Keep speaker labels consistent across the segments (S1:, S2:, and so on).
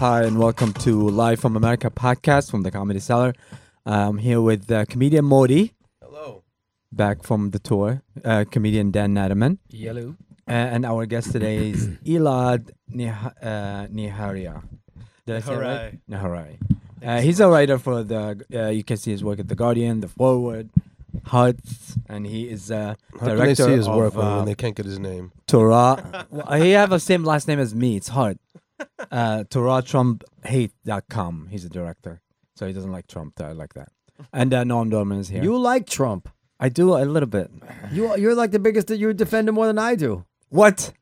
S1: Hi, and welcome to Live from America podcast from the Comedy Cellar. I'm here with uh, comedian Modi,
S2: Hello.
S1: back from the tour, uh, comedian Dan Naturman,
S3: Yellow.
S1: uh, and our guest today is Elad Nih- uh, Niharia. Did I say it right? Niharai. Uh, he's a writer for the, uh, you can see his work at The Guardian, The Forward, Haaretz, and he is uh,
S2: How can they see his
S1: of
S2: work when,
S1: uh,
S2: when they can't get his name?
S1: Torah. well, he have the same last name as me. It's hard. Uh, TorahTrumpHate.com. He's a director, so he doesn't like Trump. I like that. And uh, Noam Dorman is here.
S4: You like Trump.
S1: I do a little bit.
S4: You you're like the biggest. You defend him more than I do.
S1: What?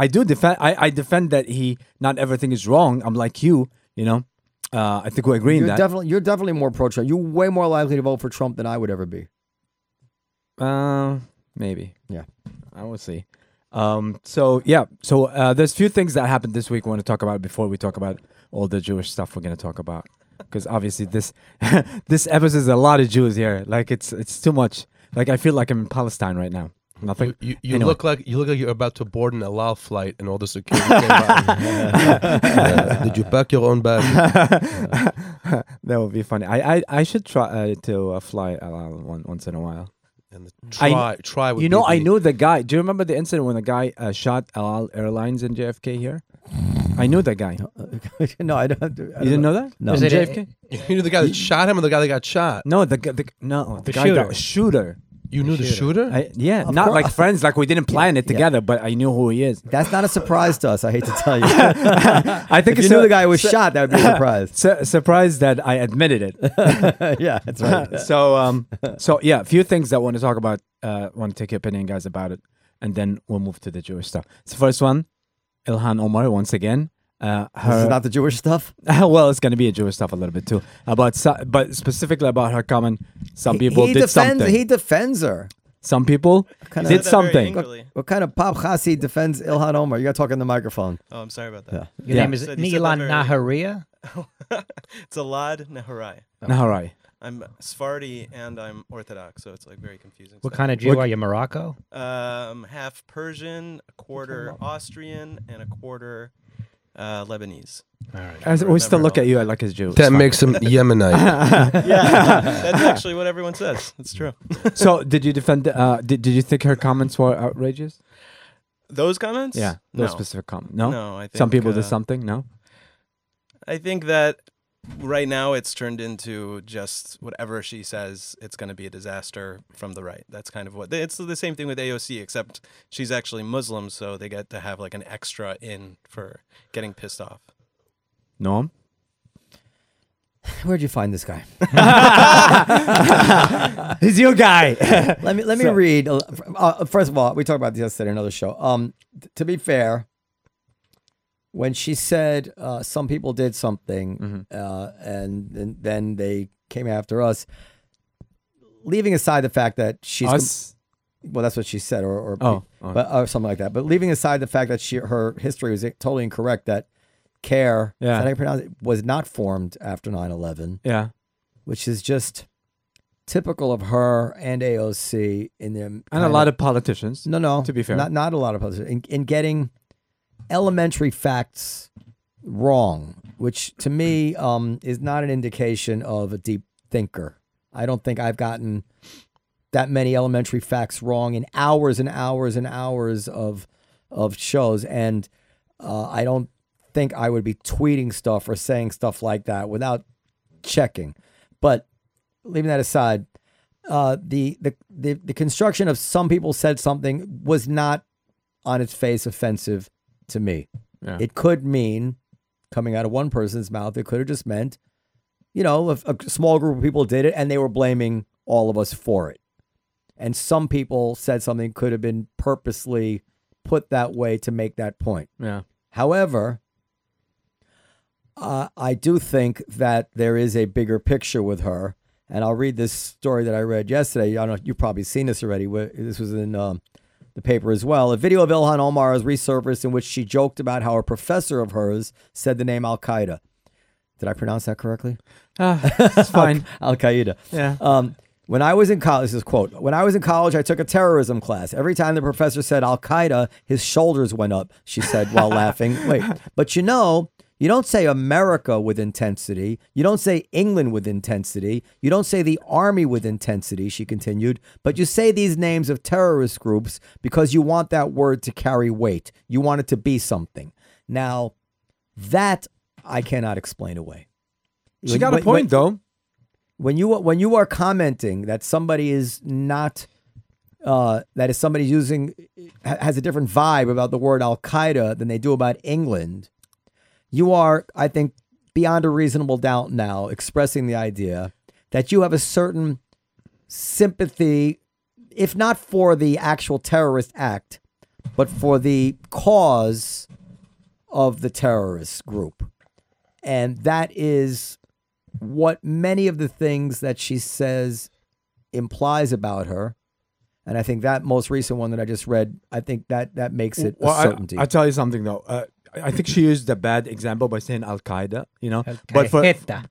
S1: I do defend. I, I defend that he not everything is wrong. I'm like you. You know. Uh, I think we agree
S4: You're
S1: in that.
S4: definitely you're definitely more pro Trump. You're way more likely to vote for Trump than I would ever be.
S1: Uh, maybe.
S4: Yeah.
S1: I will see. Um, so yeah, so uh, there's a few things that happened this week. We want to talk about before we talk about all the Jewish stuff we're going to talk about, because obviously this this episode is a lot of Jews here. Like it's it's too much. Like I feel like I'm in Palestine right now. Nothing.
S2: You, you, you
S1: Anyway.
S2: look like you look like you're about to board an El Al flight, and all the security came. Uh, did you pack your own bag?
S1: that would be funny. I I, I should try uh, to uh, fly uh, one, once in a while.
S2: And the
S1: I-
S2: try, try. Would
S1: You know,
S2: be
S1: I
S2: the-
S1: knew the guy. Do you remember the incident when the guy uh, shot El Al Airlines in JFK here? I knew that guy.
S4: no, I don't. I don't
S1: You didn't know that?
S4: No.
S3: Was
S1: In
S3: it a-
S1: JFK?
S2: You knew the guy that shot him, or the guy that got shot.
S1: No, the, g- the no, the,
S3: The
S1: guy
S3: shooter.
S1: got shooter.
S2: You knew the shooter.
S1: I, yeah,
S4: Of
S1: not
S4: cour-
S1: like friends, like we didn't plan it together, but I knew who he is.
S4: That's not a surprise to us. I hate to tell you.
S1: I think
S4: if you
S1: it's
S4: knew
S1: a-
S4: the guy was shot, that would be a surprise.
S1: su- surprised that I admitted it.
S4: yeah, that's right.
S1: so, um, so yeah, a few things that I want to talk about. Uh, want to take your opinion, guys, about it, and then we'll move to the Jewish stuff. So, first one, Ilhan Omar once again. Uh,
S4: This is not the Jewish stuff.
S1: well, it's going to be a Jewish stuff a little bit too. About so, but specifically about her comment, some people
S4: he
S1: did
S4: defends.
S1: something.
S4: He defends her.
S1: some people
S4: Kind
S1: did something.
S4: What kind of pop chassid defends Ilhan Omar? You got to talk in the microphone.
S5: Oh, I'm sorry about that.
S3: Your
S1: Yeah.
S3: name is
S5: Said- you said that
S3: Nilan Naharia?
S5: it's Elad Nehorai.
S1: No, right.
S5: I'm Sephardi and I'm Orthodox, so it's like very confusing.
S3: What
S5: stuff.
S3: kind of Jew
S1: What-
S3: are you? Morocco?
S5: Um, half Persian, a quarter Austrian, and a quarter uh, Lebanese.
S3: All right.
S1: As, we still look at you like a Jew.
S2: that makes him Yemenite.
S5: Yeah, that's actually what everyone says. It's true.
S1: so, did you defend? Uh, did Did you think her comments were outrageous?
S5: Those comments?
S1: Yeah,
S5: No.
S1: specific comments. No,
S5: No, I think
S1: some people
S5: uh,
S1: did something. No,
S5: I think that right now it's turned into just whatever she says, it's going to be a disaster from the right. That's kind of what it's the same thing with AOC, except she's actually Muslim, so they get to have like an extra in for getting pissed off.
S1: norm
S4: Where'd you find this guy?
S1: He's your guy.
S4: let me let me
S1: So-
S4: read. Uh, uh, first of all, we talked about this yesterday in another show. Um, t- to be fair, when she said uh, some people did something,
S1: Mm-hmm.
S4: uh, and, and then they came after us, leaving aside the fact that she's
S1: Us.
S4: well, that's what she said, or, or
S1: Oh, oh.
S4: but or something like that. But leaving aside the fact that she her history was totally incorrect, that CAIR,
S1: Yeah.
S4: that pronounce it, was not formed after 9-11
S1: Yeah.
S4: which is just typical of her and AOC in them.
S1: And a lot of politicians.
S4: no, no.
S1: to be fair.
S4: not not a lot of politicians in, in getting elementary facts wrong, which to me um, is not an indication of a deep thinker. I don't think I've gotten that many elementary facts wrong in hours and hours and hours of of shows, and uh, I don't think I would be tweeting stuff or saying stuff like that without checking. But leaving that aside, uh, the, the the the construction of some people said something was not on its face offensive to me.
S1: Yeah.
S4: It could mean coming out of one person's mouth. It could have just meant, you know, if a small group of people did it and they were blaming all of us for it. And some people said something could have been purposely put that way to make that point.
S1: Yeah.
S4: However, uh, I do think that there is a bigger picture with her. And I'll read this story that I read yesterday. I don't know, you've probably seen this already. This was in um, the paper as well. A video of Ilhan Omar has resurfaced in which she joked about how a professor of hers said the name Al Qaeda. Did I pronounce that correctly?
S1: Ah, it's fine.
S4: Al Qaeda.
S1: Yeah.
S4: Um, when I was in college, this is a quote. When I was in college, I took a terrorism class. Every time the professor said Al Qaeda, his shoulders went up. She said while laughing. Wait, but you know, you don't say America with intensity. You don't say England with intensity. You don't say the army with intensity. She continued, but you say these names of terrorist groups because you want that word to carry weight. You want it to be something. Now, that I cannot explain away.
S1: She
S4: When-
S1: got a
S4: when-
S1: point though.
S4: when you when you are commenting that somebody is not uh, that is somebody using has a different vibe about the word Al Qaeda than they do about England, you are, I think, beyond a reasonable doubt now expressing the idea that you have a certain sympathy, if not for the actual terrorist act, but for the cause of the terrorist group. And that is what many of the things that she says implies about her. And I think that most recent one that I just read, I think that that makes it
S1: Well,
S4: a
S1: I-
S4: certainty.
S1: I, tell you something though. Uh, I think she used a bad example by saying Al Qaeda. You know,
S3: Al
S1: but for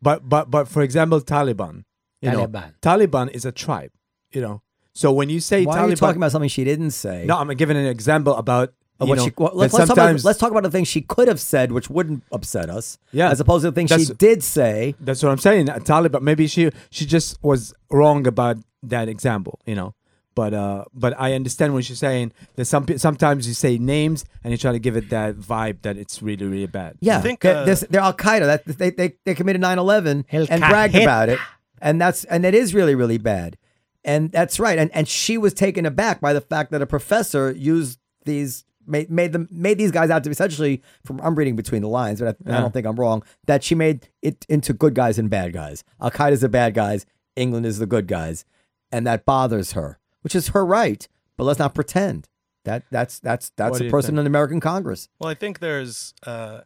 S1: but but but for example, Taliban. You know,
S3: Taliban.
S1: Taliban is a tribe. You know, so when you say
S4: Why
S1: Taliban,
S4: are you talking about something she didn't say?
S1: no, I'm giving an example about
S4: what
S1: know,
S4: she, well, let's, let's, talk about, let's talk about the things she could have said, which wouldn't upset us.
S1: Yeah.
S4: As opposed to the things she did say.
S1: That's what I'm saying. Taliban. Maybe she she just was wrong about that example. You know, but uh, but I understand what you're saying. That some sometimes you say names and you try to give it that vibe that it's really really bad.
S4: Yeah.
S5: I think,
S4: they're,
S5: uh,
S4: they're- they're Al Qaeda. That they, they they committed 9/11
S3: Al
S4: and bragged
S3: Qaeda.
S4: about it, and that's and it is really really bad, and that's right. And and she was taken aback by the fact that a professor used these made made them made these guys out to be essentially from I'm reading between the lines, but I, I don't think I'm wrong. That she made it into good guys and bad guys. Al Qaeda's the bad guys. England is the good guys, and that bothers her, which is her right. But let's not pretend that that's that's that's a person
S1: think?
S4: in American Congress.
S5: Well, I think there's. Uh,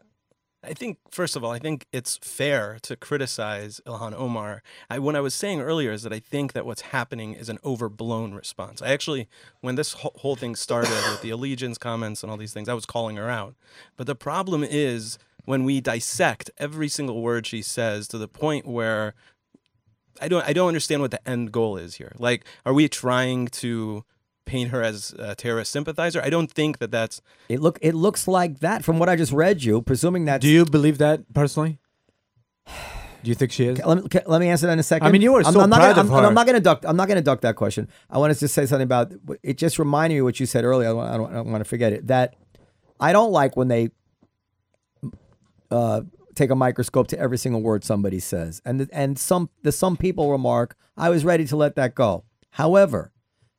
S5: I think first of all, I think it's fair to criticize Ilhan Omar. I, what I was saying earlier is that I think that what's happening is an overblown response. I actually, when this whole, whole thing started with the allegiance comments and all these things, I was calling her out. But the problem is when we dissect every single word she says to the point where I don't I don't understand what the end goal is here. Like, are we trying to paint her as a terrorist sympathizer? I don't think that that's
S4: It look it looks like that from what I just read you, presuming that
S1: Do you believe that personally? Do you think she is?
S4: let me, let me answer that in a second.
S1: I mean, you were
S4: I'm,
S1: so
S4: I'm not
S1: proud
S4: gonna,
S1: of
S4: I'm,
S1: her.
S4: I'm not going to duck. I'm not going to duck that question. I want to just say something about it. Just reminded me of what you said earlier. I don't, I don't, I don't want to forget it. That I don't like when they uh, take a microscope to every single word somebody says, and and some the some people remark, I was ready to let that go. However,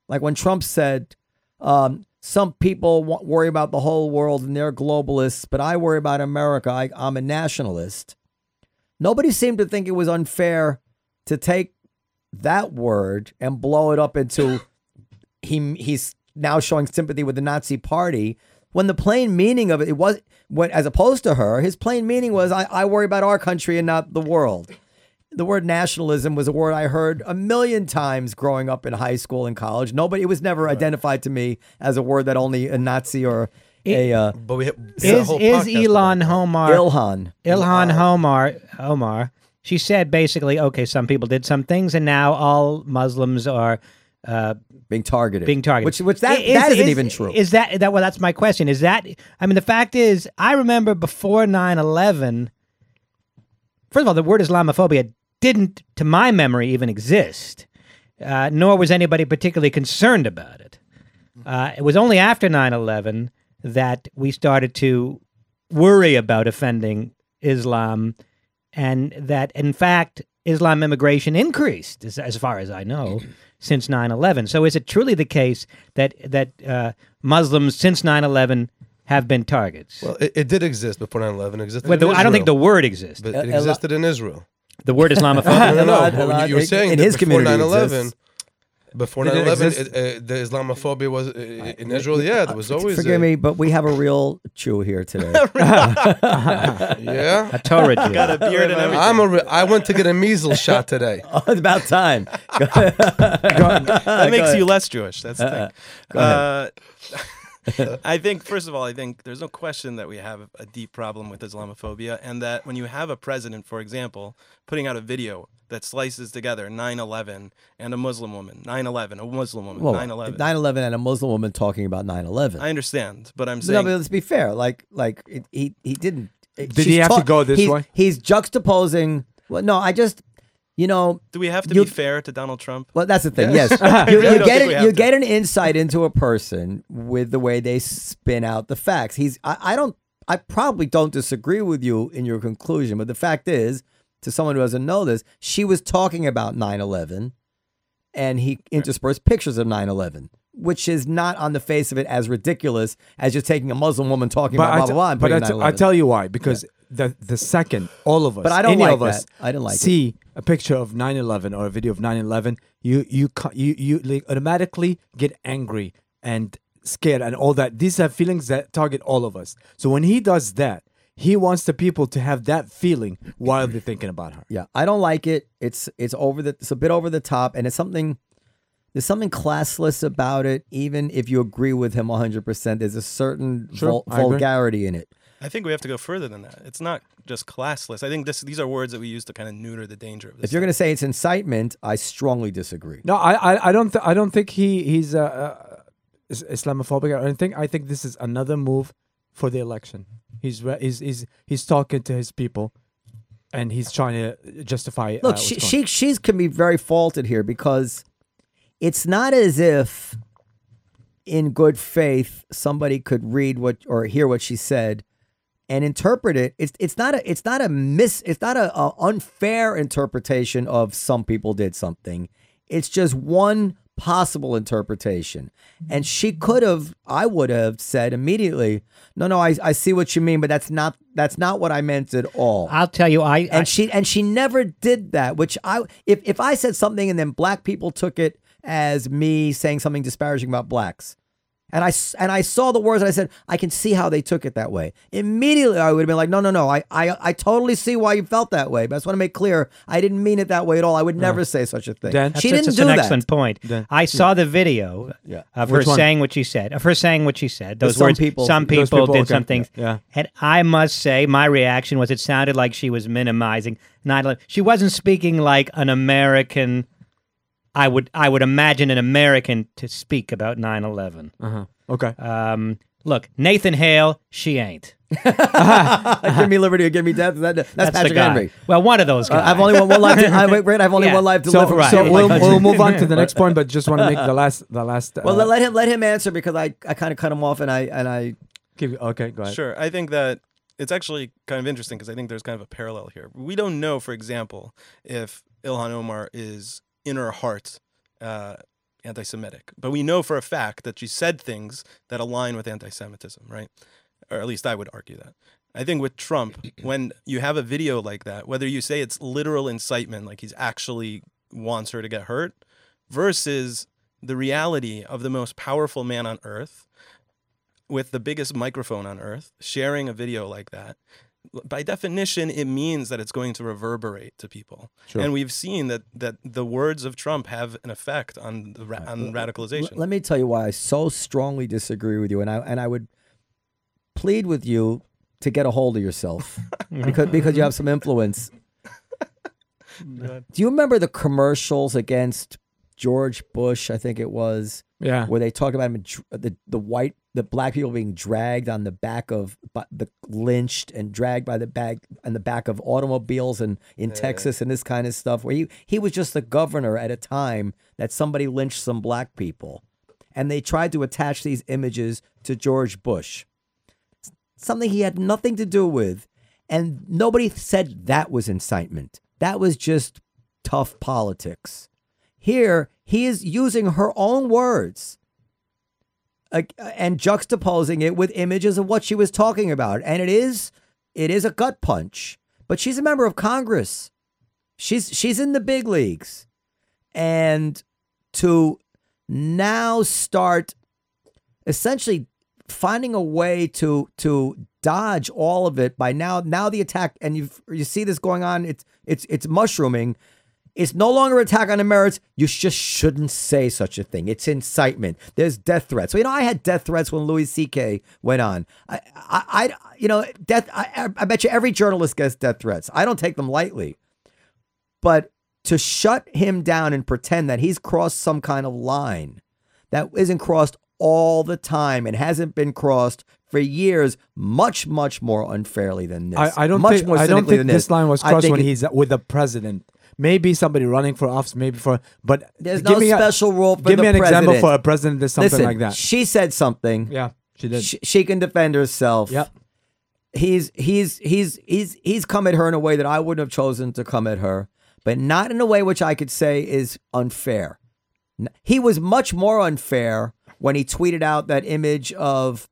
S4: like when Trump said, um, some people wa- worry about the whole world and they're globalists, but I worry about America. I, I'm a nationalist. Nobody seemed to think it was unfair to take that word and blow it up into he he's now showing sympathy with the Nazi party when the plain meaning of it, it was when as opposed to her, his plain meaning was I, I worry about our country and not the world. The word nationalism was a word I heard a million times growing up in high school and college. Nobody it was never identified to me as a word that only a Nazi or a uh,
S2: But we have it's a
S3: Is is Elon
S2: about that.
S3: Homar
S4: Ilhan.
S3: Ilhan Homar Omar? She said basically, okay, some people did some things, and now all Muslims are uh,
S4: being targeted.
S3: being targeted.
S4: Which which that,
S3: Is-
S4: that isn't
S3: is-
S4: even true.
S3: Is that that? Well, that's my question. Is that? I mean, the fact is, I remember before 9-11, First of all, the word Islamophobia didn't, to my memory, even exist. Uh, nor was anybody particularly concerned about it. Uh, it was only after 9-11 that we started to worry about offending Islam, and that, in fact, Islam immigration increased, as, as far as I know, since 9/11. So, is it truly the case that that uh, Muslims since 9/11 have been targets?
S2: Well, it, it did exist before 9/11. It existed.
S3: But the-
S2: in
S3: I don't think the word exists.
S2: But it existed in Israel.
S3: The word Islamophobia.
S2: No, no, no.
S4: lot- a
S2: but
S4: lot-
S2: you were saying
S4: in
S2: that
S4: his
S2: before 9/11.
S4: exists.
S2: Before 9/11, it, uh, the Islamophobia was uh, in Israel. Yeah, there was always.
S4: Forgive
S2: a,
S4: me, but we have a real Jew here today.
S2: Yeah.
S3: a Torah Jew.
S5: Got a beard and everything.
S2: I'm a. Re- I went to get a measles shot today.
S4: oh, it's about time.
S5: that makes you less Jewish. That's the thing.
S4: Go ahead.
S5: Uh, I think, first of all, I think there's no question that we have a deep problem with Islamophobia, and that when you have a president, for example, putting out a video that slices together 9 11 and a Muslim woman, 9 11, a Muslim woman,
S4: Well,
S5: 9 11.
S4: 9/11 and a Muslim woman talking about 9/11.
S5: I understand, but I'm
S4: no,
S5: saying.
S4: but let's be fair. Like, like it, he he didn't.
S1: Did he have to go this
S4: he's,
S1: way?
S4: He's juxtaposing. Well, no, I just, you know,
S5: do we have to
S4: you-
S5: be fair to Donald Trump?
S4: Well, that's the thing. Yes,
S5: I
S4: you,
S5: really
S4: you get
S5: think
S4: it. You
S5: to.
S4: get an insight into a person with the way they spin out the facts. He's. I, I don't. I probably don't disagree with you in your conclusion, but the fact is, to someone who doesn't know this, she was talking about 9/11, and he interspersed pictures of 9/11. Which is not on the face of it as ridiculous as just taking a Muslim woman talking
S1: But
S4: about
S1: I,
S4: blah
S1: t-
S4: blah blah. and
S1: but I,
S4: putting
S1: t- I
S4: 9/11.
S1: tell you why because the the second all of us,
S4: But I don't
S1: any
S4: like
S1: of us,
S4: that. I didn't like it.
S1: A picture of 9/11 or a video of 9/11, you you you you like automatically get angry and scared and all that. These are feelings that target all of us. So when he does that, he wants the people to have that feeling while they're thinking about her.
S4: Yeah, I don't like it. It's it's over the it's a bit over the top, and it's something. There's something classless about it. Even if you agree with him 100, percent there's a certain
S1: Sure,
S4: vul- vulgarity in it.
S5: I think we have to go further than that. It's not just classless. I think this, these are words that we use to kind of neuter the danger of this.
S4: If you're going to say it's incitement, I strongly disagree.
S1: No, I I, I don't th- I don't think he he's uh, uh, Islamophobic or anything. I think this is another move for the election. He's re- he's he's he's talking to his people, and he's trying to justify.
S4: Look,
S1: uh,
S4: she,
S1: going
S4: she she's can be very faulted here because it's not as if, in good faith, somebody could read what or hear what she said and interpret it. It's it's not a it's not a miss it's not a, a unfair interpretation of some people did something. It's just one possible interpretation. And she could have, I would have said immediately, no, no, I, I see what you mean, but that's not that's not what I meant at all
S3: I'll tell you, I, I
S4: and she and she never did that which i if, if i said something and then black people took it as me saying something disparaging about blacks and I s- and I saw the words and I said I can see how they took it that way. Immediately I would have been like, no, no, no, I I, I totally see why you felt that way, but I just want to make clear I didn't mean it that way at all. I would never say such a thing.
S1: Dan?
S4: She
S3: that's
S4: didn't
S3: just
S4: do
S3: an
S4: that.
S3: excellent point.
S1: Then-
S3: I saw the video
S4: Yeah.
S3: of
S1: Which
S3: her
S1: one?
S3: saying what she said. Of her saying what she said. Those
S4: some
S3: words.
S4: people-
S3: some
S1: those
S3: people,
S1: people,
S3: did
S1: okay.
S3: some things.
S1: Yeah.
S3: And I must say, my reaction was it sounded like she was minimizing 9/11. She wasn't speaking like an American. I would I would imagine an American to speak about 9/11.
S1: Uh-huh. Okay.
S3: Um, look, Nathan Hale, she ain't.
S4: give me liberty or give me death. That, that's,
S3: That's
S4: Patrick
S3: the.
S4: Henry.
S3: Well, one of those
S4: Uh,
S3: guys.
S4: I've only one, one life. To, I, wait, wait, I've only
S3: Yeah.
S4: one life to
S1: So,
S4: live.
S3: right.
S1: so
S4: Like
S1: we'll, we'll move on to the next point, but just want to make the last the last.
S4: well,
S1: uh,
S4: let, let him let him answer because I, I kind of cut him off and I and I
S1: keep- okay, go ahead.
S5: Sure. I think that it's actually kind of interesting because I think there's kind of a parallel here. We don't know, for example, if Ilhan Omar is in her heart uh, anti-Semitic, but we know for a fact that she said things that align with anti-Semitism, right? Or at least I would argue that. I think with Trump, when you have a video like that, whether you say it's literal incitement, like he's actually wants her to get hurt, versus the reality of the most powerful man on earth with the biggest microphone on earth sharing a video like that by definition it means that it's going to reverberate to people
S1: Sure.
S5: and we've seen that that the words of trump have an effect on the ra- on radicalization
S4: L- Let me tell you why I so strongly disagree with you, and I and I would plead with you to get a hold of yourself because because you have some influence. Do you remember the commercials against George Bush? I think it was
S1: Yeah.
S4: where they talked about him, the the white the black people being dragged on the back of the lynched and dragged by the back on the back of automobiles and in Texas and this kind of stuff where he he was just the governor at a time that somebody lynched some black people. And they tried to attach these images to George Bush. Something he had nothing to do with. And nobody said that was incitement. That was just tough politics. Here he is using her own words and juxtaposing it with images of what she was talking about. And it is it is a gut punch. But she's a member of congress. She's she's in the big leagues. And to now start essentially finding a way to to dodge all of it by now now the attack and you you see this going on it's it's it's mushrooming It's no longer attack on the merits. You just shouldn't say such a thing. It's incitement. There's death threats. So you know, I had death threats when Louis C.K. went on. I, I, I you know, death. I, I bet you every journalist gets death threats. I don't take them lightly. But to shut him down and pretend that he's crossed some kind of line that isn't crossed all the time and hasn't been crossed for years, much, much more unfairly than this.
S1: I, I don't
S4: much
S1: think
S4: more
S1: I don't think
S4: than
S1: this line was crossed when
S4: it-
S1: he's with the president. Maybe somebody running for office, maybe for but
S4: There's
S1: give
S4: no
S1: me a-
S4: special rule for
S1: give me an example for a president that's something
S4: Listen,
S1: like that.
S4: She said something.
S1: yeah, she did.
S4: She, she can defend herself.
S1: Yep.
S4: He's he's he's he's he's come at her in a way that I wouldn't have chosen to come at her, but not in a way which I could say is unfair. He was much more unfair when he tweeted out that image of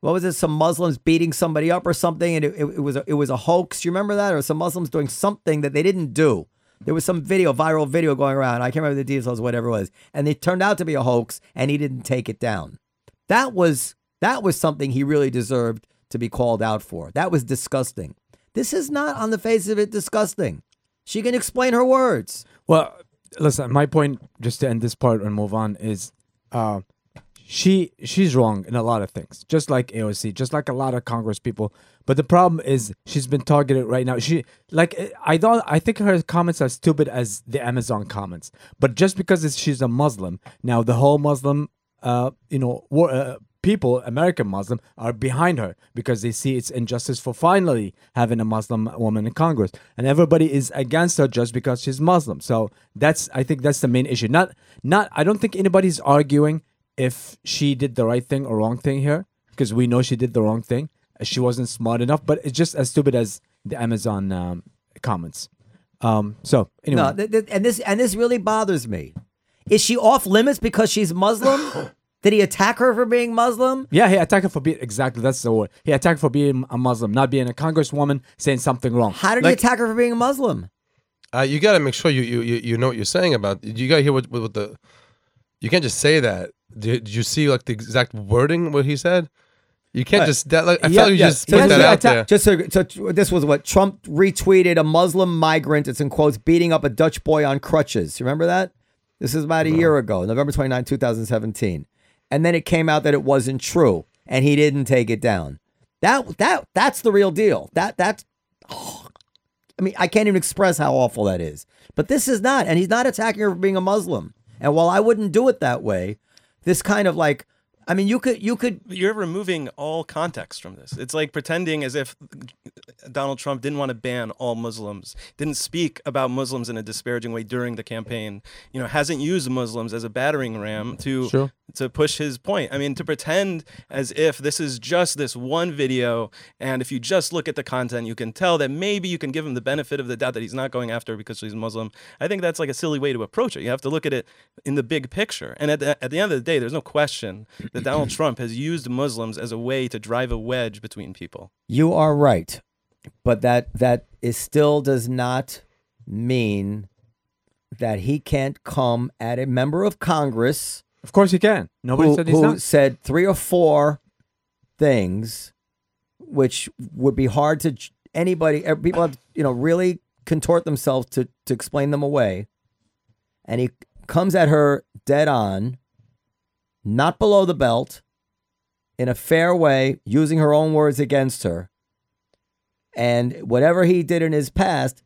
S4: what was it? Some Muslims beating somebody up or something, and it, it, it was a, it was a hoax. You remember that, or some Muslims doing something that they didn't do. There was some video, viral video going around. I can't remember the details, whatever it was, and it turned out to be a hoax, and he didn't take it down. That was that was something he really deserved to be called out for. That was disgusting. This is not on the face of it disgusting. She can explain her words.
S1: Well, listen, my point, just to end this part and move on, is uh, she she's wrong in a lot of things, just like AOC, just like a lot of Congress people. But the problem is she's been targeted right now. She like I don't I think her comments are stupid as the Amazon comments. But just because she's a Muslim, now the whole Muslim uh you know war, uh, people, American Muslim, are behind her because they see it's injustice for finally having a Muslim woman in Congress, and everybody is against her just because she's Muslim. So that's I think that's the main issue. Not not I don't think anybody's arguing if she did the right thing or wrong thing here because we know she did the wrong thing. She wasn't smart enough, but it's just as stupid as the Amazon um, comments. Um, so anyway,
S4: No, th- th- and this and this really bothers me. Is she off limits because she's Muslim? Did he attack her for being Muslim?
S1: Yeah, he attacked her for being exactly that's the word. He attacked her for being a Muslim, not being a congresswoman, saying something wrong.
S4: How did
S1: Like,
S4: he attack her for being a Muslim?
S2: Uh, you got to make sure you, you you you know what you're saying about. You got to hear what, what the. You can't just say that. Did, you see like the exact wording what he said? You can't uh, just that. Like, I
S1: Yeah,
S2: feel like you
S1: yeah.
S2: just
S1: So
S2: put that out
S1: atta-
S2: there.
S4: Just so, so this was what Trump retweeted a Muslim migrant. It's in quotes beating up a Dutch boy on crutches. You remember that? This is about a year ago, November 29, 2017. And then it came out that it wasn't true and he didn't take it down. That that that's the real deal. That that's I mean, I can't even express how awful that is. But this is not, and he's not attacking her for being a Muslim. And while I wouldn't do it that way, this kind of like, I mean, you could, you could,
S5: You're removing all context from this. It's like pretending as if Donald Trump didn't want to ban all Muslims, didn't speak about Muslims in a disparaging way during the campaign. You know, hasn't used Muslims as a battering ram to
S1: Sure.
S5: to push his point. I mean, to pretend as if this is just this one video, and if you just look at the content, you can tell that maybe you can give him the benefit of the doubt that he's not going after because he's Muslim. I think that's like a silly way to approach it. You have to look at it in the big picture. And at the, at the end of the day, there's no question that Donald Trump has used Muslims as a way to drive a wedge between people.
S4: You are right, but that that is still does not mean that he can't come at a member of Congress
S1: of course he can. Nobody
S4: who,
S1: said he's
S4: who
S1: not.
S4: said three or four things, which would be hard to anybody. People have you know really contort themselves to to explain them away, and he comes at her dead on, not below the belt, in a fair way, using her own words against her. And whatever he did in his past,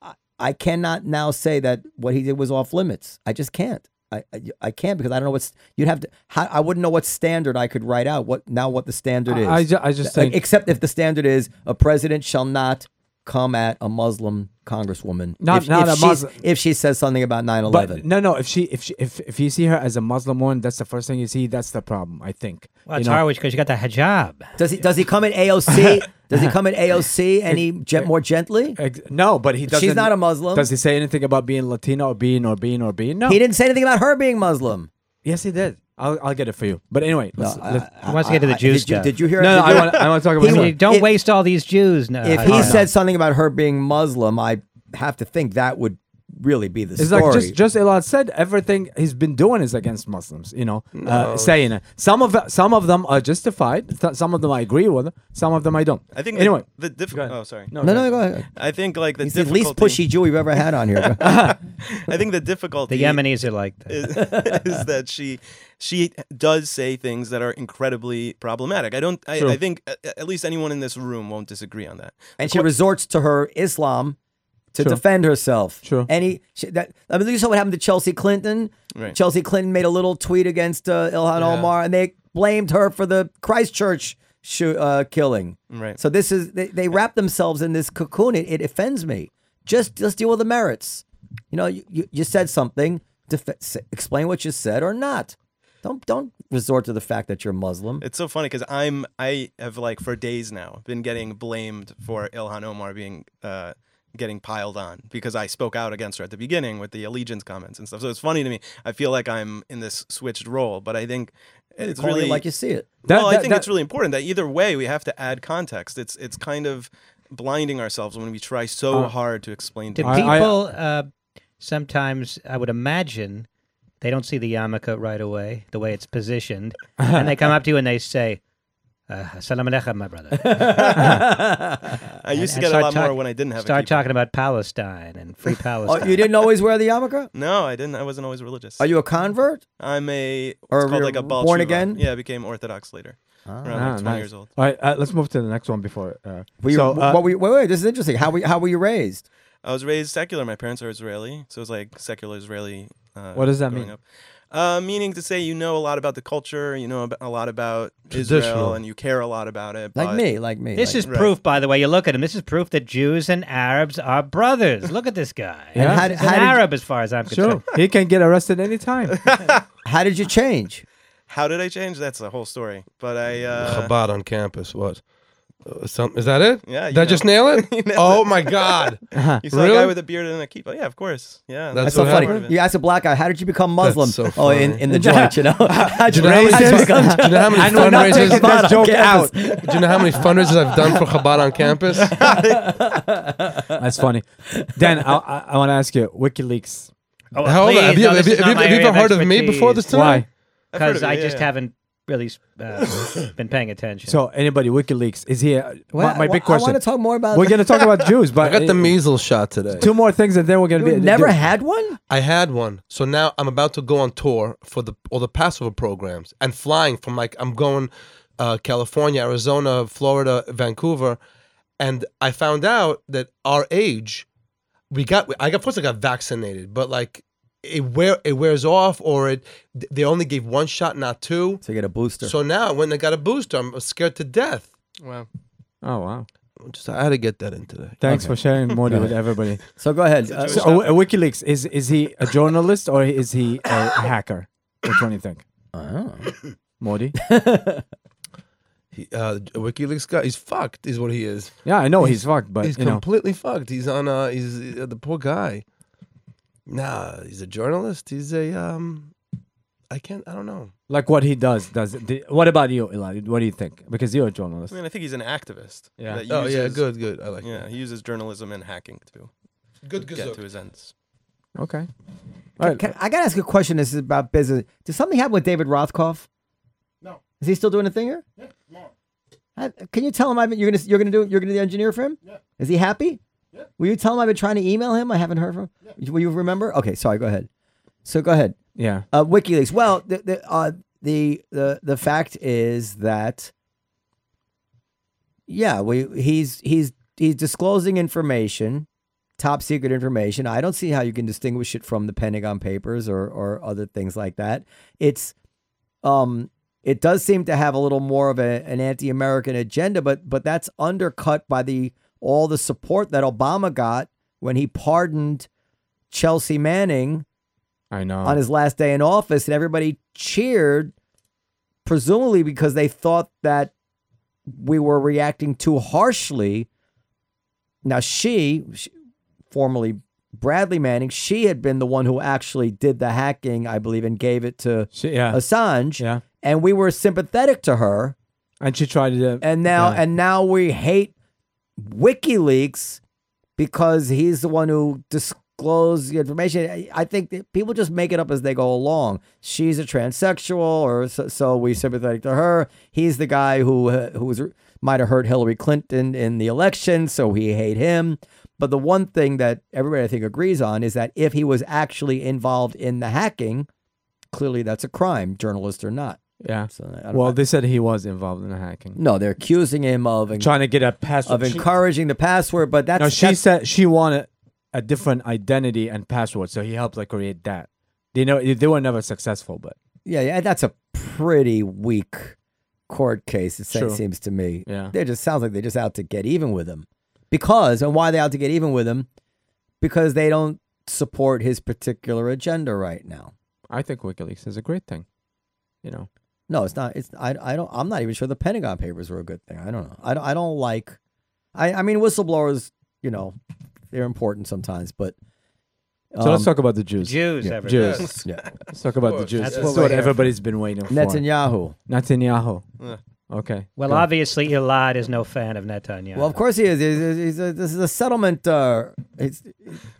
S4: I, I cannot now say that what he did was off limits. I just can't. I, I, I can't because I don't know what's you'd have to. How, I wouldn't know what standard I could write out. What now? What the standard is?
S1: I, I, ju- I just think
S4: except if the standard is a president shall not come at a Muslim congresswoman.
S1: Not-
S4: if,
S1: not
S4: if
S1: a
S4: she's-
S1: Muslim-
S4: If she says something about 9 11.
S1: But no, no. If she, if she, if if you see her as a Muslim woman, that's the first thing you see. That's the problem. I think.
S3: Well,
S1: You
S3: it's
S1: know?
S3: hard because you got the hijab.
S4: Does he does he come at AOC? does he come at AOC any gent more gently?
S1: No, but he doesn't.
S4: She's not a Muslim.
S1: Does he say anything about being Latino or being or being or being? No.
S4: He didn't say anything about her being Muslim.
S1: Yes, he did. I'll, I'll get it for you. But anyway, let's,
S4: No,
S1: let's-
S3: He wants to get to the
S4: I-
S3: Jews
S4: did you,
S3: stuff.
S4: did you hear?
S1: no, no.
S4: did
S1: I
S4: you-
S1: want. I want to talk about.
S4: He
S1: this
S4: wa-
S3: don't
S4: If-
S3: waste all these Jews. No,
S4: if
S3: I
S4: he
S3: don't know.
S4: said something about her being Muslim, I have to think that would really be the
S1: It's
S4: story.
S1: like just just Elad said everything he's been doing is against Muslims. You know, uh, saying it. Some of some of them are justified. th- Some of them I agree with. Some of them I don't.
S5: I think
S1: anyway.
S5: the, the diff- oh sorry
S4: no, no, go ahead.
S5: I think like the
S4: He's the least
S5: difficulty-
S4: pushy Jew we've ever had on here.
S5: I think the difficulty
S3: The Yemenis are like that.
S5: is, is that she she does say things that are incredibly problematic. I don't. I, I think at, at least anyone in this room won't disagree on that.
S4: and she resorts to her Islam to
S1: True.
S4: defend herself.
S1: True.
S4: Any she, that I mean, you saw what happened to Chelsea Clinton.
S5: Right.
S4: Chelsea Clinton made a little tweet against uh, Ilhan Omar, and they blamed her for the Christchurch shoo- uh, killing.
S5: Right.
S4: So this is they, they wrap themselves in this cocoon. It, it offends me. Just just deal with the merits. You know, you, you, you said something. Def- explain what you said or not. Don't don't resort to the fact that you're Muslim.
S5: It's so funny because I'm I have like for days now been getting blamed for Ilhan Omar being uh, getting piled on because I spoke out against her at the beginning with the allegiance comments and stuff. So it's funny to me. I feel like I'm in this switched role, but I think it's
S4: Call it
S5: really
S4: like you see it.
S1: That-
S5: well, I think
S1: that-
S5: it's really important that either way we have to add context. It's it's kind of blinding ourselves when we try so
S1: Uh,
S5: hard to explain
S3: Do
S5: to
S1: I- I-
S3: people uh, sometimes, I would imagine, they don't see the yarmulke right away, the way it's positioned, and they come up to you and they say, uh, "Salam alaikum, my brother."
S5: I used to
S3: and
S5: get a
S3: start
S5: lot more when I didn't have a
S3: Start
S5: keyboard.
S3: talking about Palestine and free
S4: Oh,
S3: Palestine.
S4: you didn't always wear the yarmulke?
S5: No, I didn't. I wasn't always religious.
S4: Are you a convert?
S5: I'm a
S4: Or
S5: it's called
S4: you're
S5: like a Baal
S4: born
S5: Tshuva.
S4: again?
S5: Yeah, I became Orthodox later. Around
S1: Ah,
S5: like 20
S1: nice.
S5: years old.
S1: All right, uh, let's move to the next one before. Uh,
S4: Were you,
S1: so, uh,
S4: what were you, wait, wait, this is interesting. How were you, how were you raised?
S5: I was raised secular. My parents are Israeli, so it was like secular Israeli. Uh,
S1: What does that mean?
S5: Up. Uh, meaning to say you know a lot about the culture, you know a lot about Israel,
S2: Traditional.
S5: and you care a lot about it.
S4: Like me, like me.
S3: This
S4: like-
S3: is
S5: Right.
S3: proof, by the way. You look at him. This is proof that Jews and Arabs are brothers. Look at this guy.
S1: And
S4: how-
S3: He's
S4: how
S3: an
S4: did you-
S3: Arab, as far as I'm concerned.
S1: sure, he can get arrested anytime.
S4: How did you change?
S5: How did I change? That's the whole story. But I. Uh,
S2: Chabad on campus. What? Uh, some, is that it?
S5: Yeah, you
S2: Did I
S5: know.
S2: just nail it?
S5: You nailed
S2: oh
S5: it.
S2: my god!
S5: you saw a guy
S2: Really?
S5: with a beard and a kippah. Yeah, of course. Yeah,
S2: That's
S4: That's so
S2: what
S4: funny.
S2: happened?
S4: You asked a black guy, how did you become Muslim?
S2: so
S4: oh, in,
S2: funny.
S4: in the joint, you know? How'd
S2: you know how many,
S4: how'd you become-
S2: do you know how many
S1: And we're
S2: fundraisers?
S1: taking
S4: Chabad
S1: that
S4: on
S1: joke out.
S4: campus.
S2: Do you know how many fundraisers I've done for Chabad on campus?
S1: That's funny. Dan, I, I, I want to ask you, WikiLeaks.
S3: Oh,
S2: How old-
S3: please,
S2: have you, have you, have you, have you ever heard of me before this
S3: expertise.
S2: time?
S1: Why?
S3: Because I just haven't really uh, been paying attention.
S1: So, anybody, WikiLeaks, is he? A,
S4: Well,
S1: my, my big
S4: I
S1: question.
S4: want to talk more about
S1: we're going to talk about Jews, but
S2: I got the measles shot today.
S1: two more things, and then we're going to be.
S4: never
S1: do-
S4: had one?
S2: I had one, so now I'm about to go on tour for the all the Passover programs and flying from like I'm going uh, California, Arizona, Florida, Vancouver, and I found out that our age, we got I got first I got vaccinated, but like it wear it wears off or it they only gave one shot, not two.
S4: To get a booster.
S2: So now when I got a booster, I'm scared to death.
S5: Wow.
S1: Oh, wow.
S2: Just I had to get that in today.
S1: Thanks for sharing Modi with everybody.
S4: So go ahead. Uh,
S1: So, uh, WikiLeaks, is, is he a journalist or is he a hacker? Which one do you think?
S4: oh.
S1: Modi?
S2: He, uh, WikiLeaks guy, he's fucked, is what he is.
S1: Yeah, I know he's fucked, but
S2: he's
S1: you know.
S2: completely fucked. He's on. Uh, he's uh, the poor guy. Nah, he's a journalist. He's a um. I can't. I don't know.
S1: like what he does does the, what about you Eli? what do you think because you're a journalist
S5: I mean, I think he's an activist.
S1: Yeah.
S5: that
S2: Oh yeah, good, good. I like.
S5: Yeah, he uses journalism and hacking to
S2: good,
S5: get to his ends.
S1: okay all right
S4: Can- I got to ask a question. This is about business. Did something happen with David Rothkopf?
S2: No.
S4: Is he still doing a thing here? Yeah, Can you tell him I've you're gonna you're gonna do you're gonna do the engineer for him? Yeah. Is he happy? Yeah. Will you tell him I've been trying to email him? I haven't heard from. him. Will you remember? Okay, sorry. Go ahead. So go ahead.
S1: yeah
S4: Uh, WikiLeaks. Well, the the, uh, the the the fact is that yeah, we he's he's he's disclosing information, top secret information. I don't see how you can distinguish it from the Pentagon Papers or or other things like that. It's um it does seem to have a little more of a, an anti-American agenda, but but that's undercut by the all the support that Obama got when he pardoned Chelsea Manning
S1: I know
S4: on his last day in office, and everybody cheered, presumably because they thought that we were reacting too harshly. Now, she, she, formerly Bradley Manning, she had been the one who actually did the hacking, I believe, and gave it to
S1: she, yeah
S4: Assange,
S1: yeah
S4: and we were sympathetic to her.
S1: and she tried to
S4: And now,
S1: yeah.
S4: and now we hate WikiLeaks because he's the one who disclosed the information. I- think people just make it up as they go along. She's a transsexual, or so, so we sympathetic to her. He's the guy who uh, who was might have hurt Hillary Clinton in the election, so we hate him. But the one thing that everybody I think agrees on is that if he was actually involved in the hacking, clearly that's a crime, journalist or not.
S1: Yeah.
S4: So I don't,
S1: Well, they said he was involved in the hacking,
S4: no, they're accusing him of
S1: trying to get a password.
S4: of
S1: She-
S4: encouraging the password, but that's
S1: no, she
S4: that's-
S1: said she wanted a different identity and password, so he helped like create that. They know they were never successful, but
S4: Yeah, yeah, that's a pretty weak court case. It se-
S1: True.
S4: seems to me.
S1: Yeah.
S4: they just sounds like they're just out to get even with him, because and why are they out to get even with him? Because they don't support his particular agenda right now.
S1: I think WikiLeaks is a great thing. You know,
S4: No, it's not. It's I. I don't. I'm not even sure the Pentagon Papers were a good thing. I don't know. I don't. I don't like. I. I mean, whistleblowers. You know, they're important sometimes, but.
S1: so let's
S4: um,
S1: talk about the Jews.
S3: Jews,
S4: yeah.
S1: Jews.
S4: Yeah,
S1: Let's talk about the. Jews.
S3: That's
S1: That's,
S3: what
S1: what, everybody's been waiting for.
S4: Netanyahu.
S1: Netanyahu.
S5: Yeah.
S1: Okay.
S3: Well,
S1: Go.
S3: obviously, Elad is no fan of Netanyahu.
S4: Well, of course he is. He's, he's, he's a, this is a settlement. Uh, it's,